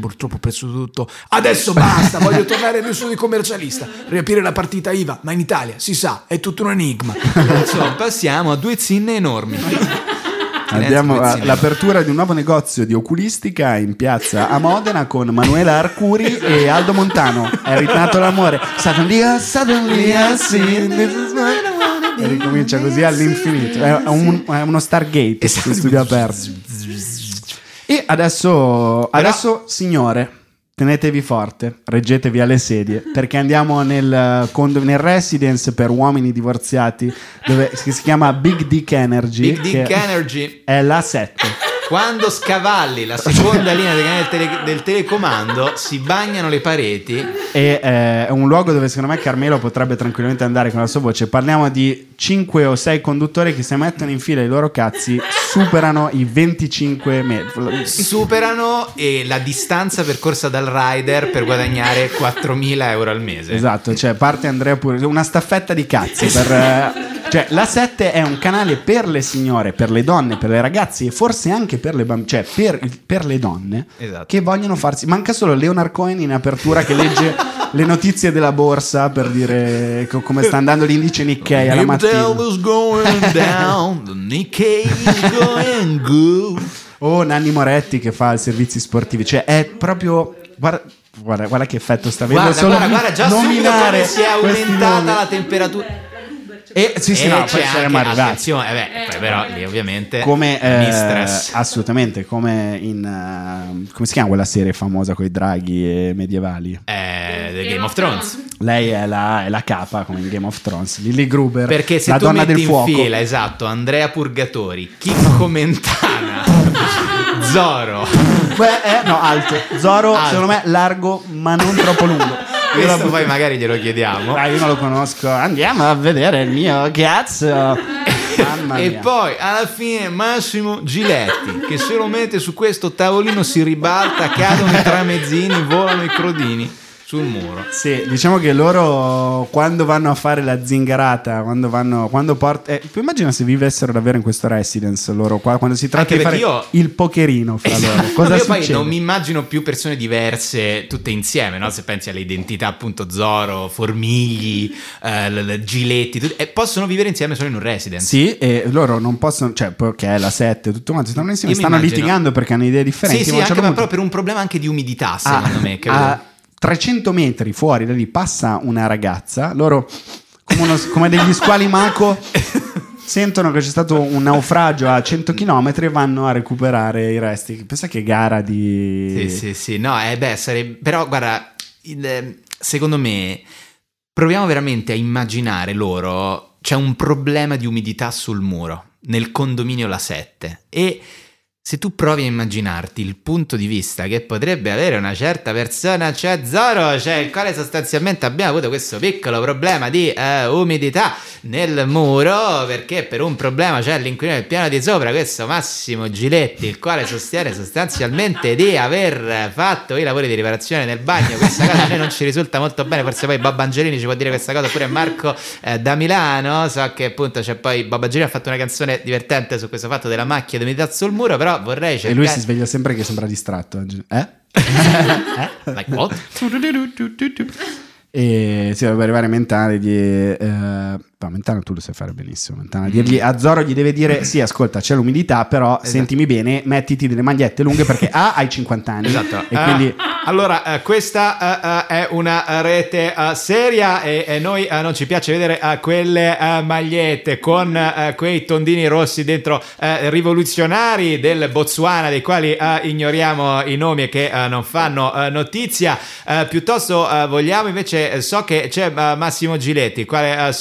Purtroppo ho perso tutto. Adesso basta, voglio tornare al mio studio di commercialista. Riaprire la partita IVA, ma in Italia, si sa, è tutto un enigma. Insomma, passiamo a due zinne enormi. Andiamo due zinne all'apertura di un nuovo negozio di oculistica in piazza a Modena con Manuela Arcuri e Aldo Montano. È ritornato l'amore. Suddenly, suddenly. E ricomincia così all'infinito. È, un- è uno Stargate su studio aperto. E adesso, adesso, signore, tenetevi forte, reggetevi alle sedie, perché andiamo nel, condo- nel residence per uomini divorziati, dove, si chiama Big Dick Energy. Big Dick Energy. È la 7. Quando scavalli la seconda linea del, canale tele- del telecomando si bagnano le pareti. E eh, è un luogo dove secondo me Carmelo potrebbe tranquillamente andare con la sua voce. Parliamo di 5 o 6 conduttori che se mettono in fila i loro cazzi superano i 25 metri. Superano eh, la distanza percorsa dal rider per guadagnare 4.000 euro al mese. Esatto, cioè parte Andrea pure una staffetta di cazzi per, eh, cioè la 7 è un canale per le signore, per le donne, per le ragazze e forse anche per le bambine, cioè per, per le donne Esatto. che vogliono farsi manca solo Leonard Cohen in apertura che legge <laughs> le notizie della borsa per dire co- come sta andando l'indice Nikkei alla mattina. was going <laughs> down, the Nikkei is going good. O Nanni Moretti che fa i servizi sportivi, cioè è proprio guarda, guarda, guarda che effetto sta avendo Guarda, solo guarda, guarda, già subito nominare come si è aumentata la temperatura. E sì, sì, E no, c'è poi saremmo arrivati. eh beh, poi però lì ovviamente come eh, assolutamente come in eh, come si chiama quella serie famosa con i draghi e medievali Eh, The Game of Thrones. lei è la, è la capa come in Game of Thrones Lily Gruber Perché se la tu donna metti del in fuoco fila, esatto, Andrea Purgatori, Chicco <laughs> Mentana, Zoro. Beh, eh, no alto Zoro Alto. secondo me largo ma non troppo lungo Questo poi magari glielo chiediamo. Ah, io non lo conosco. Andiamo a vedere il mio cazzo. E poi alla fine Massimo Giletti che se lo mette su questo tavolino si ribalta, cadono i tramezzini, volano i crodini sul muro. Sì, diciamo che loro quando vanno a fare la zingarata, quando vanno, quando port- eh, tu immagina se vivessero davvero in questo residence loro qua, quando si tratta Anche di fare io- il pokerino fra loro. Esatto. <laughs> Cosa io poi succede? non mi immagino più persone diverse tutte insieme, no? Se pensi alle identità appunto Zoro, Formigli, eh, Giletti, tut- e possono vivere insieme solo in un residence. Sì, e loro non possono, cioè, perché è la 7, tutto quanto, stanno insieme, Io stanno litigando perché hanno idee differenti. Sì, sì, anche certo ma punto- proprio per un problema anche di umidità, secondo me. capito? a 300 metri fuori da lì passa una ragazza, loro come, uno- come degli squali maco sentono che c'è stato un naufragio a 100 km e vanno a recuperare i resti. Pensa che gara di... Sì, sì, sì, no, eh, beh, sarebbe... Però, guarda, il- secondo me, proviamo veramente a immaginare loro, c'è un problema di umidità sul muro, nel condominio La 7, e se tu provi a immaginarti il punto di vista che potrebbe avere una certa persona, cioè Zoro, cioè il quale sostanzialmente abbiamo avuto questo piccolo problema di eh, umidità nel muro, perché per un problema c'è l'inquilino del piano di sopra, questo Massimo Giletti, il quale sostiene sostanzialmente di aver fatto i lavori di riparazione nel bagno. Questa cosa a noi non ci risulta molto bene, forse poi Bob Angelini ci può dire questa cosa, oppure Marco eh, da Milano, so che appunto c'è poi Bob Angelini ha fatto una canzone divertente su questo fatto della macchia di umidità sul muro, però vorrei E cercare... lui si sveglia sempre che sembra distratto. Eh? <laughs> Like what? <laughs> E si dovrebbe arrivare Mentana e dirgli... Eh, no, Mentana tu lo sai fare benissimo. Mentana dirgli, a Zoro gli deve dire, sì, ascolta, c'è l'umidità, però sentimi bene, mettiti delle magliette lunghe perché A, hai 50 anni. Esatto. E Eh, quindi... allora, eh, questa eh, eh, è una rete eh, seria e, e noi eh, non ci piace vedere eh, quelle eh, magliette con eh, quei tondini rossi dentro eh, rivoluzionari del Botswana, dei quali eh, ignoriamo i nomi e che eh, non fanno eh, notizia. Eh, piuttosto eh, vogliamo invece, eh, so che c'è eh, Massimo Giletti, il quale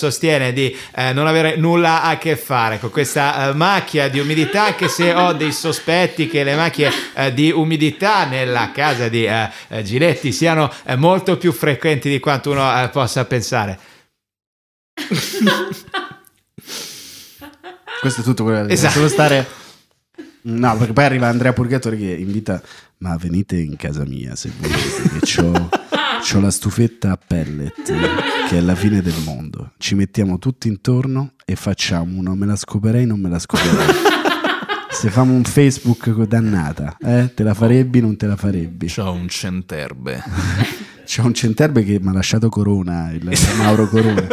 eh, di eh, non avere nulla a che fare con questa eh, macchia di umidità, anche se ho dei sospetti che le macchie eh, di umidità nella casa di eh, Giletti siano molto più frequenti di quanto uno possa pensare. Questo è tutto quello che Esatto. solo stare... No, perché poi arriva Andrea Purgatori che invita, ma venite in casa mia se volete, che c'ho, c'ho la stufetta a pellet, che è la fine del mondo. Ci mettiamo tutti intorno e facciamo uno me la scoperei, non me la scoperei. <laughs> Se famo un Facebook dannata, eh, te la farebbi, non te la farebbi. C'ho un centerbe. <laughs> C'è un centerbe che mi ha lasciato Corona, il Mauro Corona.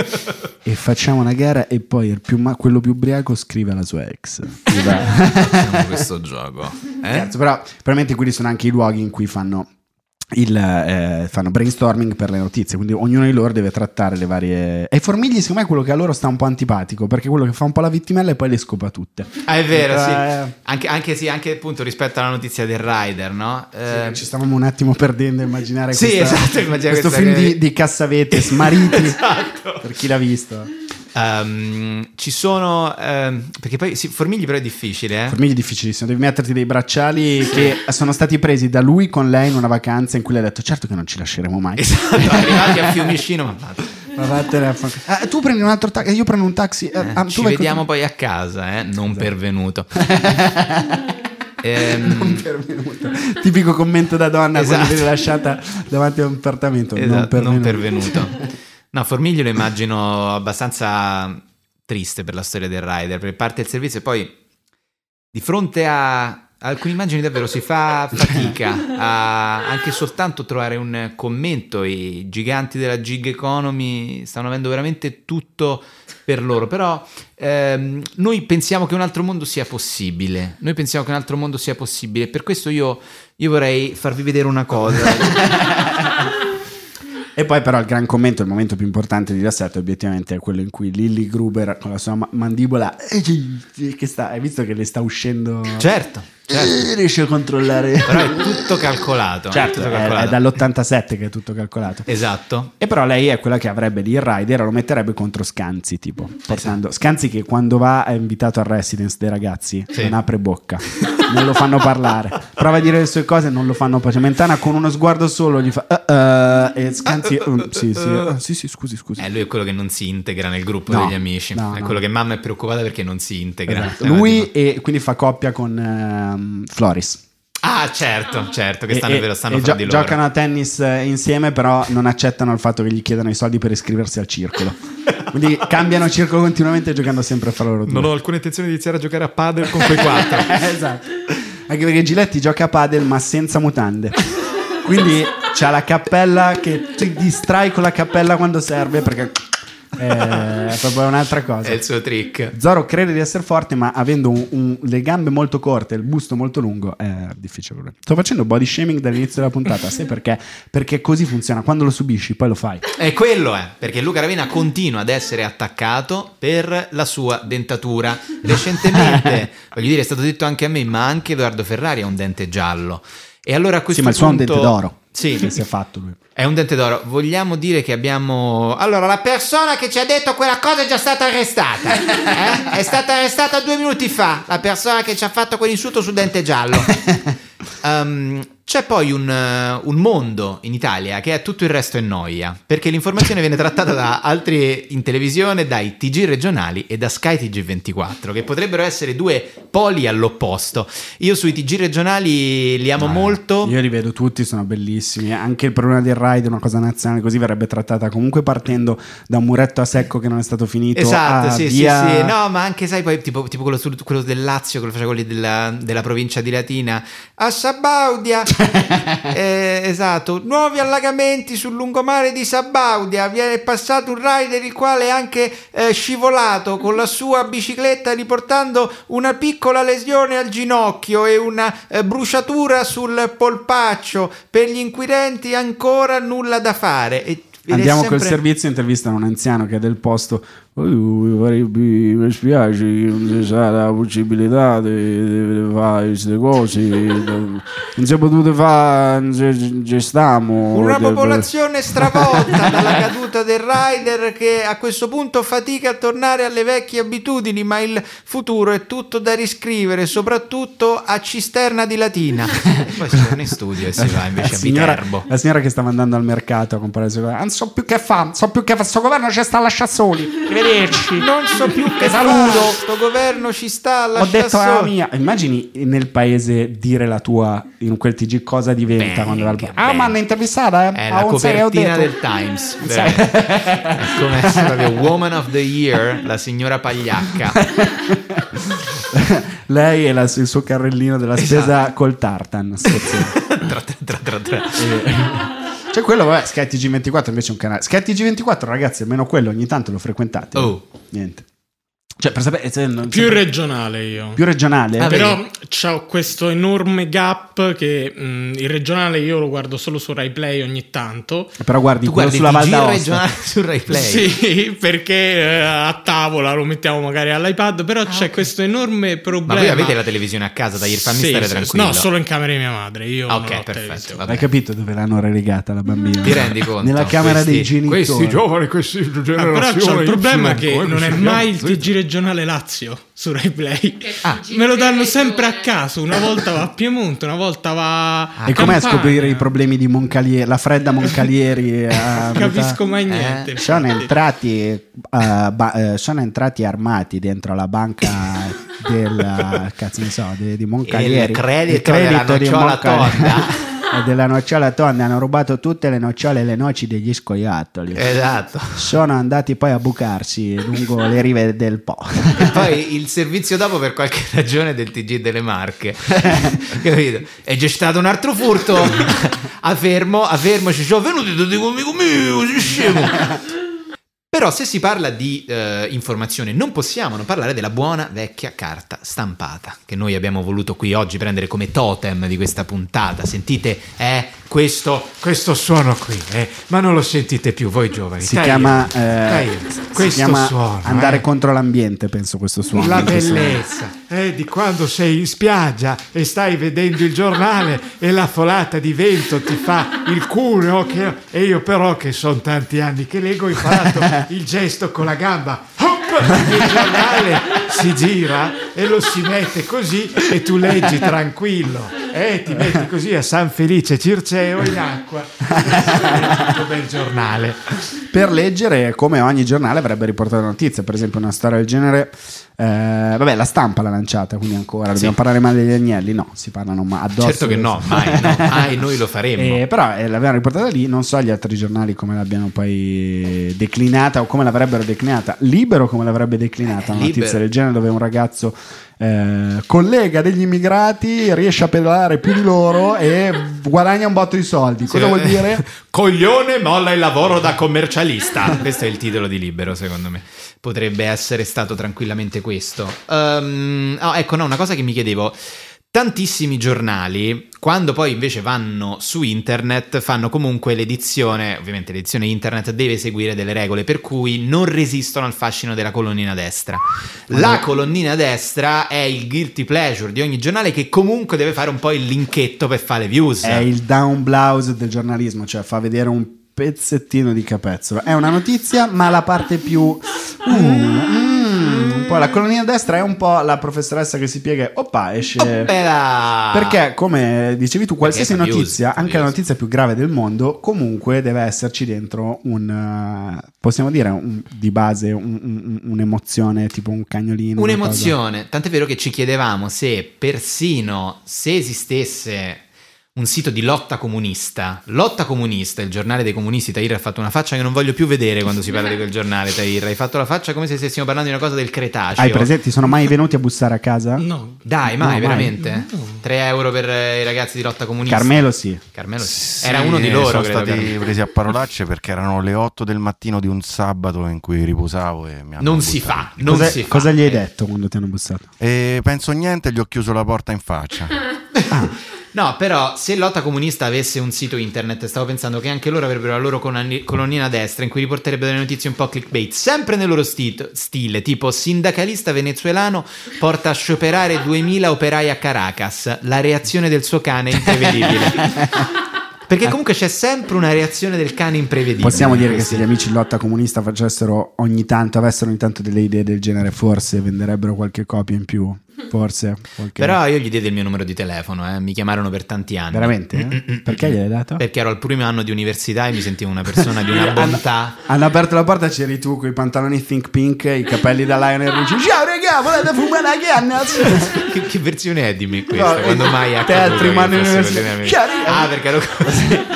e facciamo una gara e poi il più ma- quello più ubriaco scrive alla sua ex. <laughs> Facciamo questo gioco. Eh? Scherzo, però probabilmente quelli sono anche i luoghi in cui fanno il eh, fanno brainstorming per le notizie quindi ognuno di loro deve trattare le varie e Formigli secondo me è quello che a loro sta un po' antipatico perché è quello che fa un po' la vittimella e poi le scopa tutte Ah, è vero, sì. Eh, Anche, anche, sì, anche appunto rispetto alla notizia del rider, no? Eh, ci stavamo un attimo perdendo a immaginare Sì, questa- esatto, questo film che- di, di Cassavete smariti <laughs> Esatto. per chi l'ha visto Ehm, ci sono... ehm, perché poi sì, Formigli però è difficile, eh? Formigli è difficilissimo, devi metterti dei bracciali che sono stati presi da lui con lei in una vacanza in cui lei ha detto certo che non ci lasceremo mai. Esatto, arrivati a Fiumicino, ma vado. Ah, tu prendi un altro taxi, io prendo un taxi. eh, Eh, ah, ci vediamo poi a casa, eh? non pervenuto. <laughs> Ehm, Non pervenuto. Tipico commento da donna quando Esatto. viene lasciata davanti a un appartamento. Esatto, non non pervenuto. <laughs> No, Formiglio lo immagino abbastanza triste per la storia del rider, perché parte il servizio e poi di fronte a alcune immagini davvero si fa fatica a anche soltanto trovare un commento. I giganti della gig economy stanno avendo veramente tutto per loro, però ehm, noi pensiamo che un altro mondo sia possibile. Noi pensiamo che un altro mondo sia possibile. Per questo io, io vorrei farvi vedere una cosa. <laughs> E poi però il gran commento, il momento più importante di Rassetto obiettivamente è quello in cui Lilly Gruber con la sua ma- mandibola <laughs> che sta, hai visto che le sta uscendo? Certo, certo. Eh, riesce a controllare <laughs> Però è tutto calcolato. certo tutto è, calcolato. è dall'87 che è tutto calcolato Esatto. e però lei è quella che avrebbe lì il rider lo metterebbe contro Scanzi tipo portando Scanzi che quando va è invitato al residence dei ragazzi Sì. non apre bocca non lo fanno parlare prova a dire le sue cose non lo fanno parlare Mentana con uno sguardo solo gli fa "Uh, uh", e Scanzi <laughs> "Mm, sì, sì, sì sì scusi scusi Eh, lui è quello che non si integra nel gruppo No, degli amici. no, è no. quello che mamma è preoccupata perché non si integra. Esatto. Lui tipo- e quindi fa coppia con ehm, Floris Ah, certo, certo, che stanno, e, vero, stanno e fra gio- di loro. giocano a tennis eh, insieme però non accettano il fatto che gli chiedano i soldi per iscriversi al circolo quindi <laughs> cambiano circolo continuamente giocando sempre fra loro due Non ho alcuna intenzione di iniziare a giocare a padel con quei quattro. <laughs> esatto. Anche perché Giletti gioca a padel ma senza mutande. Quindi c'ha la cappella che ti distrai con la cappella quando serve perché è proprio un'altra cosa. è il suo trick. Zoro crede di essere forte, ma avendo un- un- le gambe molto corte e il busto molto lungo è difficile. Sto facendo body shaming dall'inizio della puntata, sai perché? Perché così funziona. Quando lo subisci, poi lo fai. E quello è, perché Luca Ravena continua ad essere attaccato per la sua dentatura. Recentemente, <laughs> voglio dire, è stato detto anche a me, ma anche Edoardo Ferrari ha un dente giallo. E allora a questo Sì, ma il suo è un dente d'oro. Sì, Che si è fatto lui. È un dente d'oro. Vogliamo dire che abbiamo. Allora, la persona che ci ha detto quella cosa è già stata arrestata. eh? È stata arrestata due minuti fa. La persona che ci ha fatto quell'insulto sul dente giallo. <laughs> Ehm, c'è poi un, eh, un mondo in Italia che è tutto il resto è noia. Perché l'informazione viene trattata da altri in televisione, dai TG regionali e da Sky TG24, che potrebbero essere due poli all'opposto. Io sui TG regionali li amo molto. Io li vedo tutti, sono bellissimi. Anche il problema del ride è una cosa nazionale, così verrebbe trattata comunque partendo da un muretto a secco che non è stato finito. Esatto, sì, via- sì, sì. No, ma anche, sai, poi tipo, tipo quello, quello del Lazio, quello faceva quelli della, della provincia di Latina. A Sabaudia, <laughs> Eh, esatto, nuovi allagamenti sul lungomare di Sabaudia. Viene passato un rider il quale è anche eh, scivolato con la sua bicicletta riportando una piccola lesione al ginocchio e una eh, bruciatura sul polpaccio. Per gli inquirenti ancora nulla da fare. E Andiamo sempre- col servizio, intervistano un anziano che è del posto. "Oh, vorrebbe- mi spiace che non ci sarà la possibilità di, di fare queste cose. Non si è potute fare, non ci- ci stiamo. Una De- popolazione stravolta <laughs> dalla caduta del rider che a questo punto fatica a tornare alle vecchie abitudini, ma il futuro è tutto da riscrivere, soprattutto a cisterna di Latina. <laughs> Poi si torna in studio e si va La invece a signora, Viterbo. la signora che stava andando al mercato a comprare le sue cose. Non so più che fa, non so più che fa. Sto governo ci sta a lasciare soli. Arrivederci. Non so più che saluto. fa, sto governo ci sta a Ho detto la mia. Immagini nel paese dire la tua in quel TG cosa diventa Bang, quando va al. Ah, ma hanno intervistata, eh? È la copertina del Times. Come proprio Woman of the Year, la signora Pagliacca. <laughs> Lei e la- il suo carrellino della spesa Esatto. col tartan. <laughs> Tra, tra, tra, tra. Cioè quello, vabbè, Sky TG24 invece è un canale. Sky TG24, ragazzi, almeno quello ogni tanto lo frequentate. Oh. Niente. Cioè, per sapere... se non- Più se- regionale io. più regionale. Ah? Però c'ho questo enorme gap che mh, il regionale io lo guardo solo su Rai Play ogni tanto. Però guardi Tu quello guardi sulla il Val TG d'Aosta. regionale su Rai Play. <laughs> Sì, perché eh, a tavola lo mettiamo magari all'iPad, però c'è questo enorme Ma problema. voi avete la televisione a casa, dai, fammi Sì, stare sì, tranquillo. No, solo in camera di mia madre. Io Ah, ok, perfetto. Hai capito dove l'hanno relegata la bambina? Ti rendi conto? Nella camera dei Questi- genitori. Questi giovani, questi Ah, generazione però c'è il problema Y, che non è mai il TG regionale Lazio su Rai Play. Ah. Me lo danno sempre a caso. Una volta va a Piemonte, una volta va a E com'è a scoprire i problemi di Moncalieri, la fredda Moncalieri? <laughs> a metà- Capisco mai niente. Sono infatti. entrati, eh, ba- eh, sono entrati armati dentro la banca del cazzo ne so, di, di Moncalieri. Il credito della di Moncalieri. <laughs> E della nocciola tonda hanno rubato tutte le nocciole e le noci degli scoiattoli. Esatto. Sono andati poi a bucarsi lungo le rive del Po. E poi il servizio dopo per qualche ragione del TG delle Marche. <laughs> Capito? E c'è stato un altro furto. <laughs> a fermo, a fermo, ci sono venuti tutti mio, sei scemo. Però se si parla di eh, informazione non possiamo non parlare della buona vecchia carta stampata che noi abbiamo voluto qui oggi prendere come totem di questa puntata. Sentite, eh, questo Questo suono qui, eh, ma non lo sentite più voi giovani. Si chiama, eh, si questo chiama suono, andare eh. contro l'ambiente, penso questo suono. La bellezza eh, di quando sei in spiaggia e stai vedendo il giornale e la folata di vento ti fa il cuneo che- e io però che sono tanti anni che leggo ho imparato il gesto con la gamba il giornale si gira e lo si mette così e tu leggi tranquillo e ti metti così a San Felice Circeo in acqua un bel giornale per leggere come ogni giornale avrebbe riportato notizie, per esempio una storia del genere. eh, vabbè, la stampa l'ha lanciata, quindi ancora dobbiamo parlare male degli agnelli? No, si parlano ma addosso. certo che no, mai, no, mai noi lo faremmo. Eh, però eh, l'avevano riportata lì, non so gli altri giornali come l'abbiano poi declinata o come l'avrebbero declinata. Libero come l'avrebbe declinata una Eh, Libero. notizia del genere dove un ragazzo eh, collega degli immigrati, riesce a pedalare più di loro e guadagna un botto di soldi. Cosa Sì. vuol dire? <laughs> Coglione molla il lavoro da commercialista. questo è il titolo di Libero, secondo me. Potrebbe essere stato tranquillamente questo. Ehm, oh, ecco, no, una cosa che mi chiedevo. Tantissimi giornali, quando poi invece vanno su internet, fanno comunque l'edizione, ovviamente l'edizione internet deve seguire delle regole, per cui non resistono al fascino della colonnina destra. La colonnina destra è il guilty pleasure di ogni giornale che comunque deve fare un po' il linketto per fare le views. È il down blouse del giornalismo, cioè fa vedere un pezzettino di capezzolo. È una notizia, ma la parte più. Mm, un po' la colonnina destra è un po' la professoressa che si piega e oppa esce. Oppela! Perché, come dicevi tu, qualsiasi Perché fa views, notizia, fa anche la notizia più grave del mondo, comunque deve esserci dentro un, eh, possiamo dire, un- di base un- un- un'emozione, tipo un cagnolino. Un'emozione, tant'è vero che ci chiedevamo se persino se esistesse un sito di lotta comunista, Lotta Comunista, il giornale dei comunisti, Tahir ha fatto una faccia che non voglio più vedere quando si parla di quel giornale, Tahir, hai fatto la faccia come se stessimo parlando di una cosa del Cretaceo. Hai presenti? Sono mai venuti a bussare a casa? No. Dai, No, mai, mai. veramente? 3 euro per eh, i ragazzi di Lotta Comunista. Carmelo sì. Carmelo sì. Sì, Era uno di loro, sono credo. stati Carmelo. presi a parolacce perché erano le 8 del mattino di un sabato in cui riposavo e mi hanno Non si fa, non cosa, si fa. cosa gli hai Eh. detto quando ti hanno bussato? E penso niente, gli ho chiuso la porta in faccia. <laughs> No, però se Lotta Comunista avesse un sito internet, stavo pensando che anche loro avrebbero la loro colonni- colonnina a destra in cui riporterebbero delle notizie un po' clickbait, sempre nel loro stito- stile, tipo sindacalista venezuelano porta a scioperare 2000 operai a Caracas, la reazione del suo cane è imprevedibile. <laughs> Perché comunque c'è sempre una reazione del cane imprevedibile. Possiamo dire che Questi- se gli amici in lotta comunista facessero ogni tanto, avessero ogni tanto delle idee del genere, forse venderebbero qualche copia in più. Forse. qualche- Però io gli diedi il mio numero di telefono, eh, mi chiamarono per tanti anni. Veramente? Mm, Perché gliel'hai dato? Perché ero al primo anno di università e mi sentivo una persona di una bontà. Hanno aperto la porta, c'eri tu con i pantaloni think pink, i capelli da Lionel Richie. Ciao regà, volete fumare una canna? <laughs> che, che versione è di me questa? No, Quando mai è te al primo anno di università. Ah, perché ero così.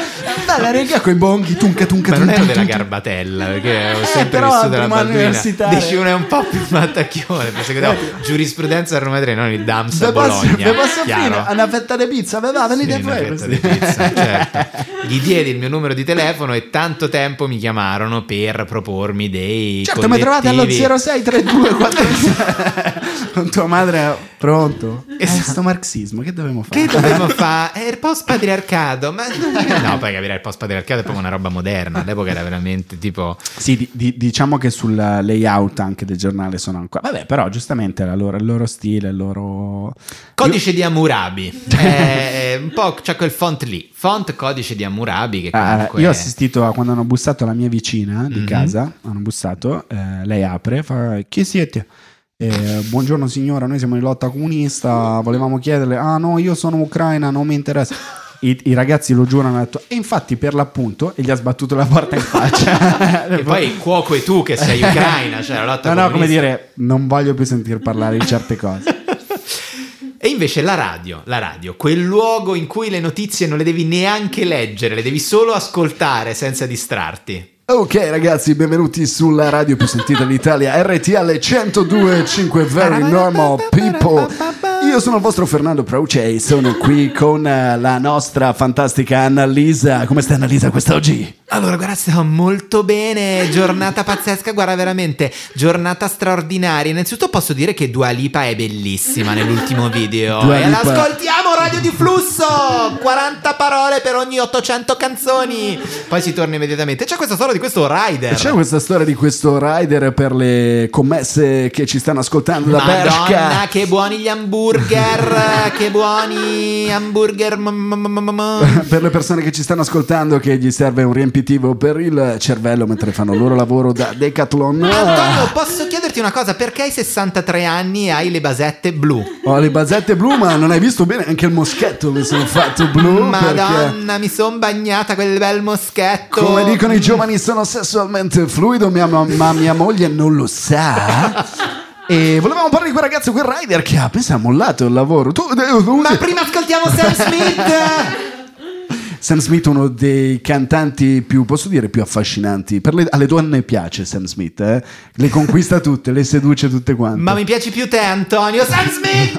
Bella regà con i bonghi, tunca tunca Ma non tunca. ero della tunca. garbatella, perché ho sempre Eh, vissuto la Balduina. Dici uno è un po' più mattacchione, perché vedevo giurisprudenza a Roma 3, non il DAMS a Bologna. ve posso offrire una fetta di pizza? Ve va, venite Sì, una fuori. fetta di pizza, <laughs> certo. Gli diedi il mio numero di telefono e tanto tempo mi chiamarono per propormi dei Certo, mi trovate allo collettivi. 0632 <laughs> con tua madre Pronto? Eh, Esatto. sto marxismo, che dobbiamo fare? Che dovremmo fare? È il post patriarcato. Ma <laughs> no, poi capire il post patriarcato è proprio una roba moderna. All'epoca era veramente tipo. Sì, di- di- diciamo che sul layout anche del giornale sono ancora. Vabbè, però giustamente la loro- il loro stile, il loro. Codice di Hammurabi. È <laughs> un po' c'è quel font lì. Font codice di Hammurabi. Che Ah, comunque. io ho assistito a quando hanno bussato alla mia vicina di Mhm. casa. Hanno bussato, eh, lei apre, fa: Chi siete? Eh, buongiorno signora, noi siamo in lotta comunista. Volevamo chiederle: Ah, no, io sono ucraina, non mi interessa. I, i ragazzi lo giurano, hanno detto, e infatti per l'appunto, e gli ha sbattuto la porta in faccia. <laughs> E poi cuoco e tu che sei ucraina. Cioè la lotta No, no, come comunista. dire, non voglio più sentir parlare di certe cose. E invece la radio, la radio, quel luogo in cui le notizie non le devi neanche leggere, le devi solo ascoltare senza distrarti. Ok ragazzi, benvenuti sulla radio più sentita d'Italia, RTL 102.5 Very Normal People. Io sono il vostro Fernando Proce e sono qui con eh, la nostra fantastica Annalisa. Come stai Annalisa quest'oggi? Allora, guarda, stiamo molto bene, giornata pazzesca, guarda veramente, giornata straordinaria. Innanzitutto posso dire che Dua Lipa è bellissima nell'ultimo <laughs> video. Dua e Lipa- ascoltiamo Radio di Flusso, 40 parole per ogni 800 canzoni. Poi si torna immediatamente. C'è questa storia di questo rider. C'è questa storia di questo rider per le commesse che ci stanno ascoltando da Madonna, Bershka. che buoni gli hamburger, che buoni hamburger. mm, mm, mm, <laughs> per le persone che ci stanno ascoltando che gli serve un riempitivo per il cervello mentre fanno il loro lavoro da Decathlon. Antonio, posso chiederti una cosa? Perché hai 63 anni e hai le basette blu? Ho le basette blu, ma non hai visto bene anche il moschetto mi sono fatto blu. perché, Madonna, mi son bagnata quel bel moschetto. come dicono i giovani, sono sessualmente fluido, mia, ma mia moglie non lo sa. E volevamo parlare di quel ragazzo, quel rider che ha, pensa, ha mollato il lavoro. Tu, Ma prima ascoltiamo Sam Smith. <laughs> Sam Smith, uno dei cantanti più, posso dire, più affascinanti. Per le- alle donne piace Sam Smith, eh? le conquista tutte, le seduce tutte quante. Ma mi piaci più te, Antonio. Sam Smith.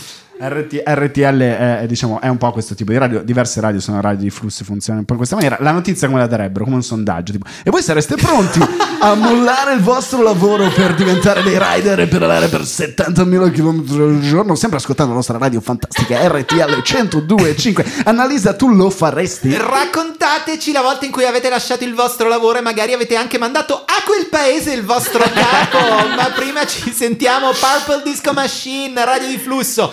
<laughs> RT- RTL è, diciamo, è un po' questo tipo di radio. Diverse radio sono radio di flussi, funzionano un po' in questa maniera. La notizia come la darebbero, come un sondaggio. Tipo, e voi sareste pronti a mollare il vostro lavoro per diventare dei rider e pedalare per 70.000 km al giorno, sempre ascoltando la nostra radio fantastica RTL 102.5. Annalisa, tu lo faresti? Raccontateci la volta in cui avete lasciato il vostro lavoro e magari avete anche mandato a quel paese il vostro capo. <laughs> Ma prima ci sentiamo Purple Disco Machine, radio di flusso.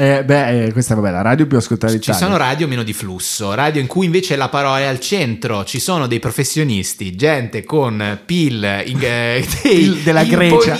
Eh, beh, eh, questa vabbè, la radio più ascoltata Ci sono radio meno di flusso, radio in cui invece la parola è al centro, ci sono dei professionisti, gente con PIL, in- <laughs> eh, PIL della Grecia.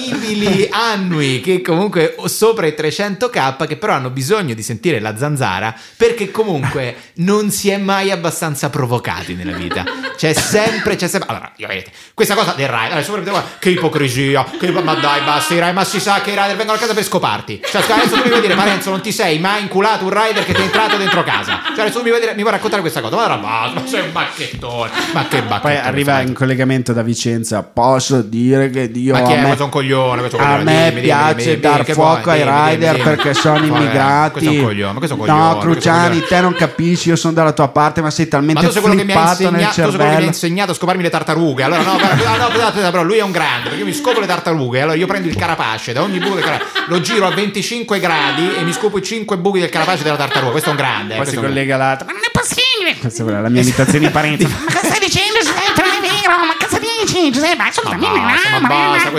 annui che comunque sopra i 300k che però hanno bisogno di sentire la zanzara perché comunque <laughs> non si è mai abbastanza provocati nella vita. C'è sempre, c'è sempre... Allora, io vedete, questa cosa del guardate qua, che ipocrisia, che ma dai basta, i rider, ma si sa che i rider vengono a casa per scoparti. Cioè, adesso tu mi vuoi dire, Parenzo, non ti sei mai inculato un rider che ti è entrato dentro casa. Cioè, adesso tu mi vuoi, dire, mi vuoi raccontare questa cosa, ma basta, ma sei un bacchettone, ma che bacchettone. Poi arriva in collegamento da Vicenza. Posso dire che Dio Ma chi è? me, un coglione, a me piace dimmi, dimmi, dar fuoco ai rider dimmi. perché sono Vabbè, immigrati. Questo è un coglione, ma questo è un coglione. no, Cruciani, te non capisci. Io sono dalla tua parte, ma sei Ma talmente tu sei quello che mi ha flippato nel insegnato, tu sei quello che mi ha cervello. insegnato a scoparmi le tartarughe. Allora, no, no, aspetta, però lui è un grande perché io mi scopo le tartarughe. Allora io prendo il carapace da ogni buco del carapace, lo giro a 25 gradi e mi scopo i 5 buchi del carapace della tartaruga. Questo è un grande. eh, Poi si è un grande. collega l'altro. Ma non è possibile! Questa è la mia imitazione di parenti. <laughs> Ma cosa stai dicendo, Giuseppe? Non è vero! Ma cosa dici, Giuseppe? Ma Ma basta, ma basta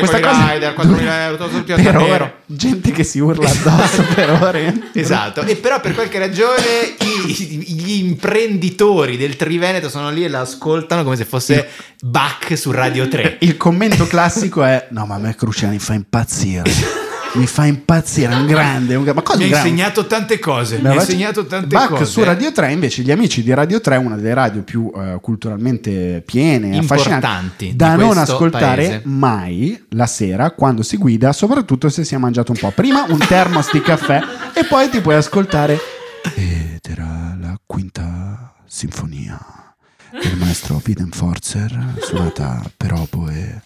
Questa con i cosa- rider, <laughs> 4.000 euro, tutto tutti a per ore. Gente che si urla <laughs> addosso per ore. Esatto, e però per qualche ragione gli imprenditori del Triveneto sono lì e la ascoltano come se fosse Bach su Radio 3. Il commento classico è: No, ma a me Cruciani fa impazzire. Mi fa impazzire, è un grande. un Ma cosa Mi ha insegnato tante cose, mi ha insegnato tante Bach cose. su Radio 3 invece gli amici di Radio 3 una delle radio più eh, culturalmente piene affascinanti da non ascoltare paese. mai la sera quando si guida soprattutto se si è mangiato un po' prima un termos di caffè e poi ti puoi ascoltare ed era la quinta sinfonia del maestro Widenforzer suonata per oboe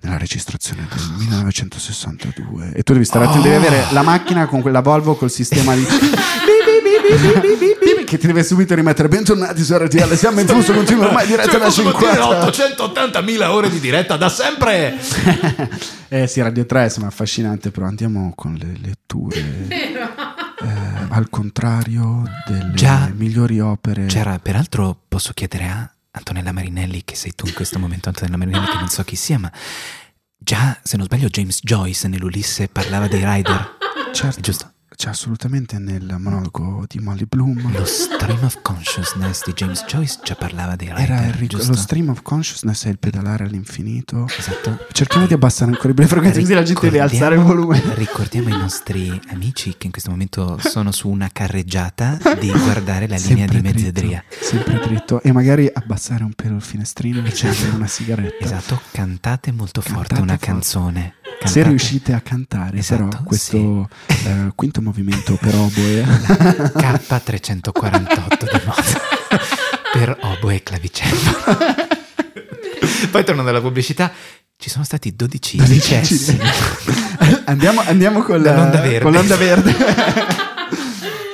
nella registrazione del 1962 e tu devi stare attento devi avere la macchina con quella Volvo col sistema di Bibi che ti deve subito rimettere. Bentornati su RTL siamo in flusso continuo ormai diretta da 50 880.000 ore di diretta da sempre. <laughs> eh sì Radio 3 insomma affascinante però andiamo con le letture. Eh, al contrario delle Già. migliori opere. C'era, peraltro, posso chiedere a Antonella Marinelli, che sei tu in questo momento, Antonella Marinelli, che non so chi sia, ma già, se non sbaglio, James Joyce nell'Ulisse parlava dei Rider. certo È giusto? C'è assolutamente nel monologo di Molly Bloom Lo stream of consciousness di James Joyce già parlava dei Rider. era il giusto? lo stream of consciousness è il pedalare all'infinito Esatto. cerchiamo di abbassare ancora le frequenze così la gente deve alzare il volume Ricordiamo ai nostri amici che in questo momento sono su una carreggiata di <laughs> guardare la linea Sempre di mezzedria. dritto, sempre dritto e magari abbassare un pelo il finestrino e accendere una sigaretta Esatto, cantate molto forte Cantate una forte. canzone. Se Cantate- riuscite a cantare, Esatto, però, questo eh, quinto movimento per oboe, <laughs> K348 di Mozart <laughs> per oboe e clavicello. <laughs> Poi tornando alla pubblicità, ci sono stati 12 decessi. andiamo, andiamo con, la- Dall'onda verde. con l'onda verde.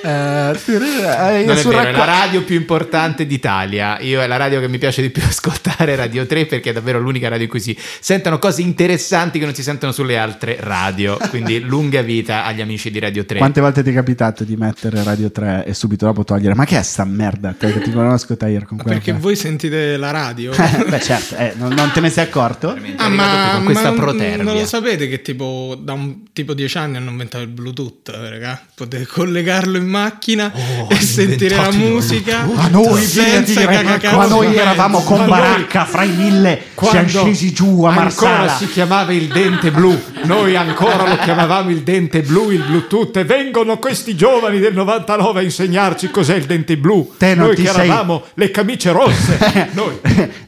Eh, eh, Non è vero, è racco- la radio più importante d'Italia. Io è la radio che mi piace di più <laughs> ascoltare, Radio 3, perché è davvero l'unica radio in cui si sentono cose interessanti che non si sentono sulle altre radio. Quindi <laughs> lunga vita agli amici di Radio 3. Quante volte ti è capitato di mettere Radio 3 e subito dopo togliere? Ma che è sta merda? Te che ti conosco, Tahir, con Perché che- voi sentite la radio? <laughs> Beh, certo, eh, non, non te ne sei accorto? Qui con questa ma protervia. non lo sapete che tipo da un tipo dieci anni hanno inventato il Bluetooth, raga? Potete collegarlo in macchina Oh, e sentire la musica Ma noi, senza cacacazzo ma noi eravamo con Ma Baracca fra i mille, siamo scesi giù a ancora Marsala. si chiamava il dente blu, noi ancora lo chiamavamo il dente blu, il Bluetooth, e vengono questi giovani del 99 a insegnarci cos'è il dente blu. Te non noi ti che sei- eravamo le camicie rosse. noi.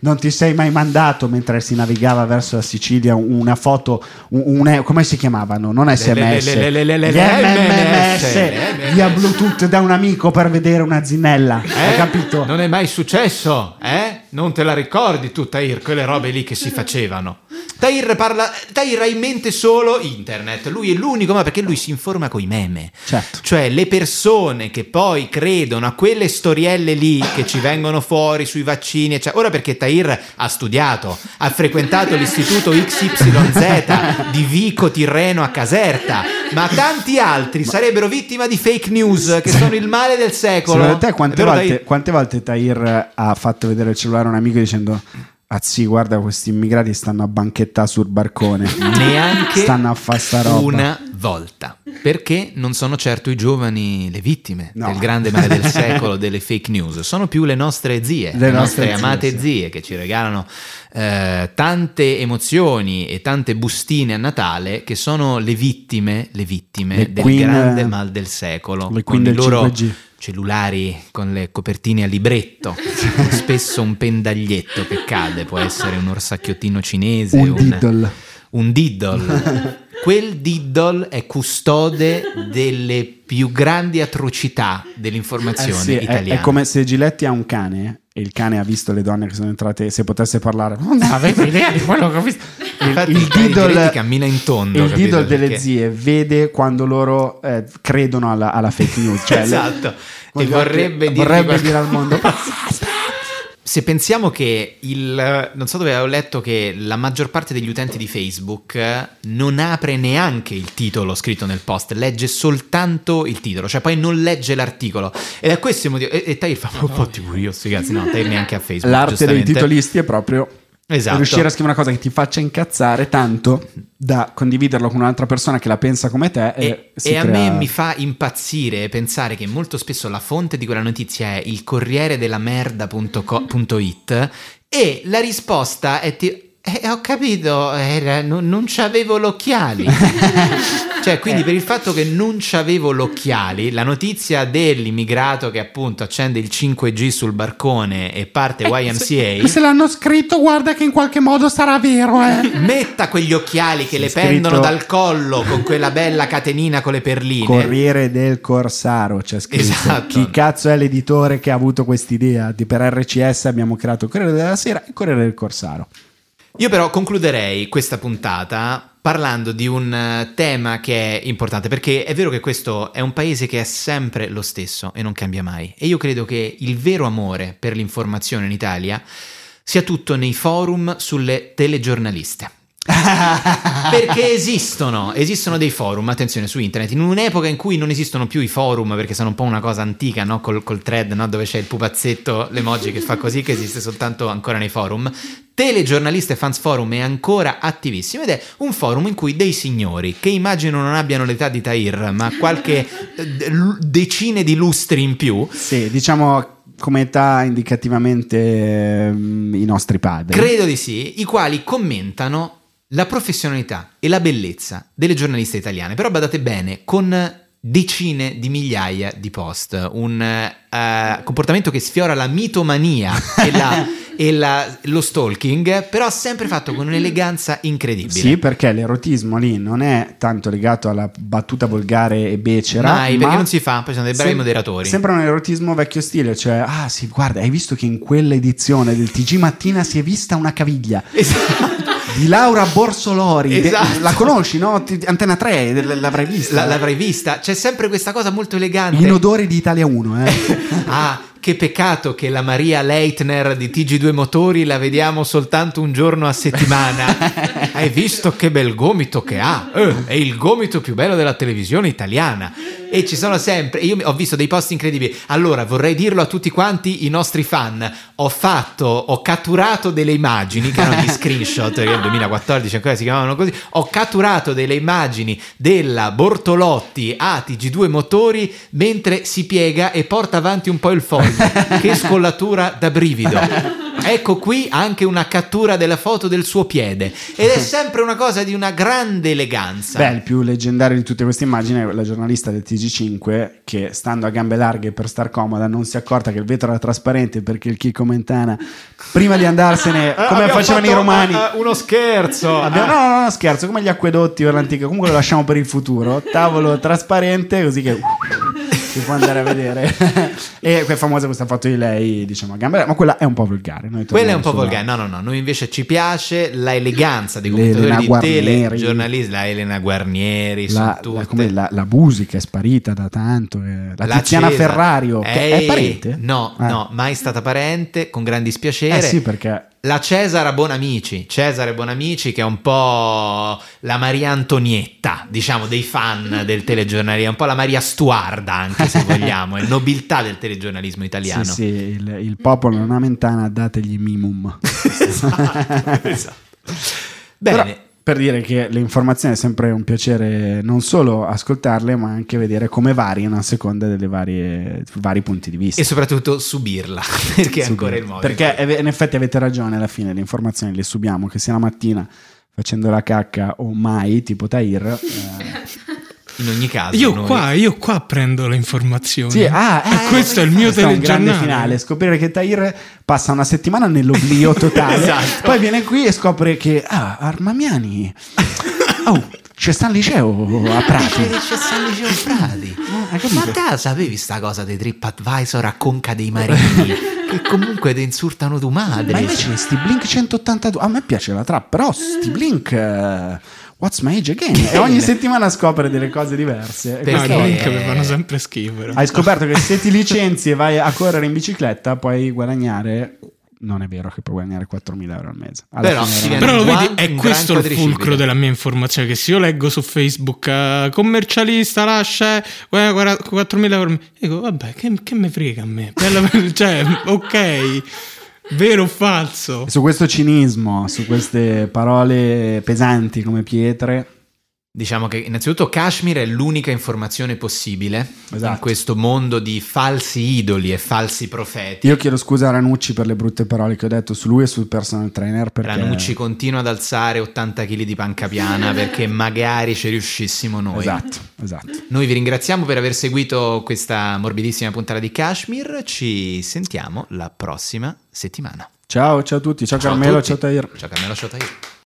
non ti sei mai mandato mentre si navigava verso la Sicilia una foto, un, un- come si chiamavano? Non SMS, le- le- le- le- le- gli le MMS, MMS. via Bluetooth da un amico per vedere una zinella. Hai Eh? capito? Non è mai successo, eh? Non te la ricordi tu, Tahir, quelle robe lì che si facevano. Tahir parla. Tahir ha in mente solo internet. Lui è l'unico, ma perché lui si informa coi meme. Certo. Cioè, le persone che poi credono a quelle storielle lì che ci vengono fuori sui vaccini, eccetera. Ora perché Tahir ha studiato, ha frequentato l'istituto XYZ di Vico Tirreno a Caserta, ma tanti altri sarebbero vittima di fake news che sono il male del secolo. Secondo te quante volte, Tahir? quante volte Tahir ha fatto vedere il cellulare a un amico dicendo Ah sì, guarda, questi immigrati stanno a banchettare sul barcone. neanche stanno a fare sta roba. una volta perché non sono certo i giovani le vittime No. del grande male del secolo delle fake news sono più le nostre zie Le le, nostre nostre zie, amate sì. zie che ci regalano eh, tante emozioni e tante bustine a Natale che sono le vittime le vittime Le del queen, grande mal del secolo le con del loro 5G. Cellulari con le copertine a libretto <laughs> spesso un pendaglietto che cade può essere un orsacchiottino cinese Un diddle. Un diddle. <laughs> Quel diddle è custode delle più grandi atrocità Eh dell'informazione sì, è, italiana. è come se Giletti ha un cane e il cane ha visto le donne che sono entrate se potesse parlare non avevo idea di quello che ho visto il, Infatti il diddle, cammina in tondo, il capito? diddle delle Perché- zie vede quando loro eh, credono alla, alla fake news cioè <laughs> le- esatto. con E vorrebbe, dirgli vorrebbe dire al mondo <laughs> Se pensiamo che il non so dove avevo letto che la maggior parte degli utenti di Facebook non apre neanche il titolo scritto nel post, legge soltanto il titolo, cioè poi non legge l'articolo. Ed è questo il motivo. E, e Tahir fa "Ma un po' tipo io, sti cazzi, no, Tahir neanche a Facebook. l'arte dei titolisti è proprio Esatto. riuscire a scrivere una cosa che ti faccia incazzare tanto da condividerlo con un'altra persona che la pensa come te e, E, e a crea- me mi fa impazzire pensare che molto spesso la fonte di quella notizia è il corriere della merda.it e la risposta è ti- eh, ho capito, era- non, non c'avevo l'occhiali. <laughs> cioè, quindi per il fatto che non c'avevo l'occhiali, la notizia dell'immigrato che appunto accende il 5G sul barcone e parte YMCA, se l'hanno scritto guarda che in qualche modo sarà vero eh <laughs> metta quegli occhiali che le scritto- pendono dal collo con quella bella catenina con le perline. Corriere del Corsaro c'è scritto. Esatto. Chi cazzo è l'editore che ha avuto quest'idea? Di per RCS abbiamo creato il Corriere della Sera e il Corriere del Corsaro. Io però concluderei questa puntata parlando di un eh, tema che è importante, perché è vero che questo è un paese che è sempre lo stesso e non cambia mai. E io credo che il vero amore per l'informazione in Italia sia tutto nei forum sulle telegiornaliste. <laughs> perché esistono, esistono dei forum, attenzione, su internet, in un'epoca in cui non esistono più i forum, perché sono un po' una cosa antica, no? col, col thread, no? dove c'è il pupazzetto, l'emoji che fa così, che esiste soltanto ancora nei forum. Telegiornaliste Fans Forum è ancora attivissimo ed è un forum in cui dei signori, che immagino non abbiano l'età di Tahir, ma qualche eh, decine di lustri in più, Sì, diciamo come età indicativamente ehm, i nostri padri. Credo di sì, i quali commentano la professionalità e la bellezza delle giornaliste italiane, però badate bene, con decine di migliaia di post, un eh, comportamento che sfiora la mitomania e, la- <laughs> e la- lo stalking, però sempre fatto con un'eleganza incredibile. Sì, perché l'erotismo lì non è tanto legato alla battuta volgare e becera. Mai, perché non si fa, poi sono dei bravi sem- moderatori. Sembra un erotismo vecchio stile, cioè, ah sì, guarda, hai visto che in quell'edizione del TG Mattina si è vista una caviglia Esatto. Di Laura Borsolori. De- Esatto. la conosci, no? Antena 3, l- l'avrai vista. La- l'avrai vista, c'è sempre questa cosa molto elegante. In odore di Italia 1, eh. <laughs> Ah, che peccato che la Maria Leitner di TG2 Motori la vediamo soltanto un giorno a settimana. <laughs> Hai visto che bel gomito che ha? Eh, è il gomito più bello della televisione italiana. E ci sono sempre, io ho visto dei post incredibili. Allora, vorrei dirlo a tutti quanti i nostri fan. Ho fatto, ho catturato delle immagini, che erano gli <laughs> screenshot, che nel 2014 ancora si chiamavano così. Ho catturato delle immagini della Bortolotti a TG2 Motori mentre si piega e porta avanti un po' il foglio. <laughs> che scollatura da brivido. Ecco qui anche una cattura della foto del suo piede. Ed è sempre una cosa di una grande eleganza. Beh, il più leggendario di tutte queste immagini è la giornalista del TG5 che, stando a gambe larghe per star comoda, non si è accorta che il vetro era trasparente perché il Chico Mentana, prima di andarsene, come facevano i romani, uno scherzo. Abbiamo- no, no, no, scherzo, come gli acquedotti per l'antica, comunque lo lasciamo per il futuro. Tavolo trasparente, così che si può andare a vedere. <laughs> e è famosa questa foto di lei, diciamo, a gambe, ma quella è un po' volgare. Quella è un po' sulla- volgare, no, no, no. Noi invece ci piace la eleganza dei commentatori di Guarnieri. telegiornalisti, la Elena Guarnieri, La, la, come la, la musica è sparita da tanto. eh. La, La Tiziana Cesa. Ferrario, che è Ehi, parente? No, Eh. no, mai stata parente, con gran dispiacere. Eh sì, perché La Cesare Bonamici, Cesare Bonamici che è un po' la Maria Antonietta, diciamo, dei fan del telegiornalismo, è un po' la Maria Stuarda anche se <laughs> vogliamo, è nobiltà del telegiornalismo italiano. sì, sì, il, il popolo non ha mentana, dategli mimum. <laughs> esatto, esatto. <laughs> Bene, Però, per dire che le informazioni è sempre un piacere non solo ascoltarle, ma anche vedere come variano a seconda dei vari punti di vista. e soprattutto subirla, <laughs> perché è Subito. ancora il modo. Perché in effetti avete ragione, alla fine le informazioni le subiamo, che sia la mattina facendo la cacca o mai, tipo Tahir. eh, <laughs> in ogni caso, Io noi- qua, io qua prendo le informazioni. Sì, ah, E eh, questo è il mio telegiornale. finale. Scoprire che Tahir passa una settimana nell'oblio totale, <laughs> Esatto. poi viene qui e scopre che ah, Armamiani, oh, c'è sta al liceo a Prati. C'è San Liceo Frati. hai capito? Ma te la sapevi sta cosa dei TripAdvisor a Conca dei Marini? <laughs> che comunque ti insultano tu madre. Ma invece sti Blink 182, a me piace la trap, però sti Blink eh, What's my age again? E ogni settimana scopre delle cose diverse. Perché- No, questo- i link mi fanno sempre schifo. però. Hai scoperto che se ti licenzi e vai a correre in bicicletta puoi guadagnare non è vero che puoi guadagnare 4.000 euro al mese. Alla Però Però vedi, è questo il fulcro della mia informazione. Che se io leggo su Facebook eh, commercialista lascia 4.000 euro, dico vabbè, che, che me frega a me? <laughs> Cioè, ok, vero o falso? E su questo cinismo, su queste parole pesanti come pietre, Diciamo che innanzitutto Kashmir è l'unica informazione possibile Esatto. in questo mondo di falsi idoli e falsi profeti. io chiedo scusa a Ranucci per le brutte parole che ho detto su lui e sul personal trainer perché Ranucci continua ad alzare 80 kg di panca piana perché <laughs> magari ci riuscissimo noi. Esatto, esatto. Noi vi ringraziamo per aver seguito questa morbidissima puntata di Kashmir. Ci sentiamo la prossima settimana. Ciao, ciao a tutti, ciao, Ciao Carmelo, ciao Tahir. Ciao Carmelo, ciao Tahir.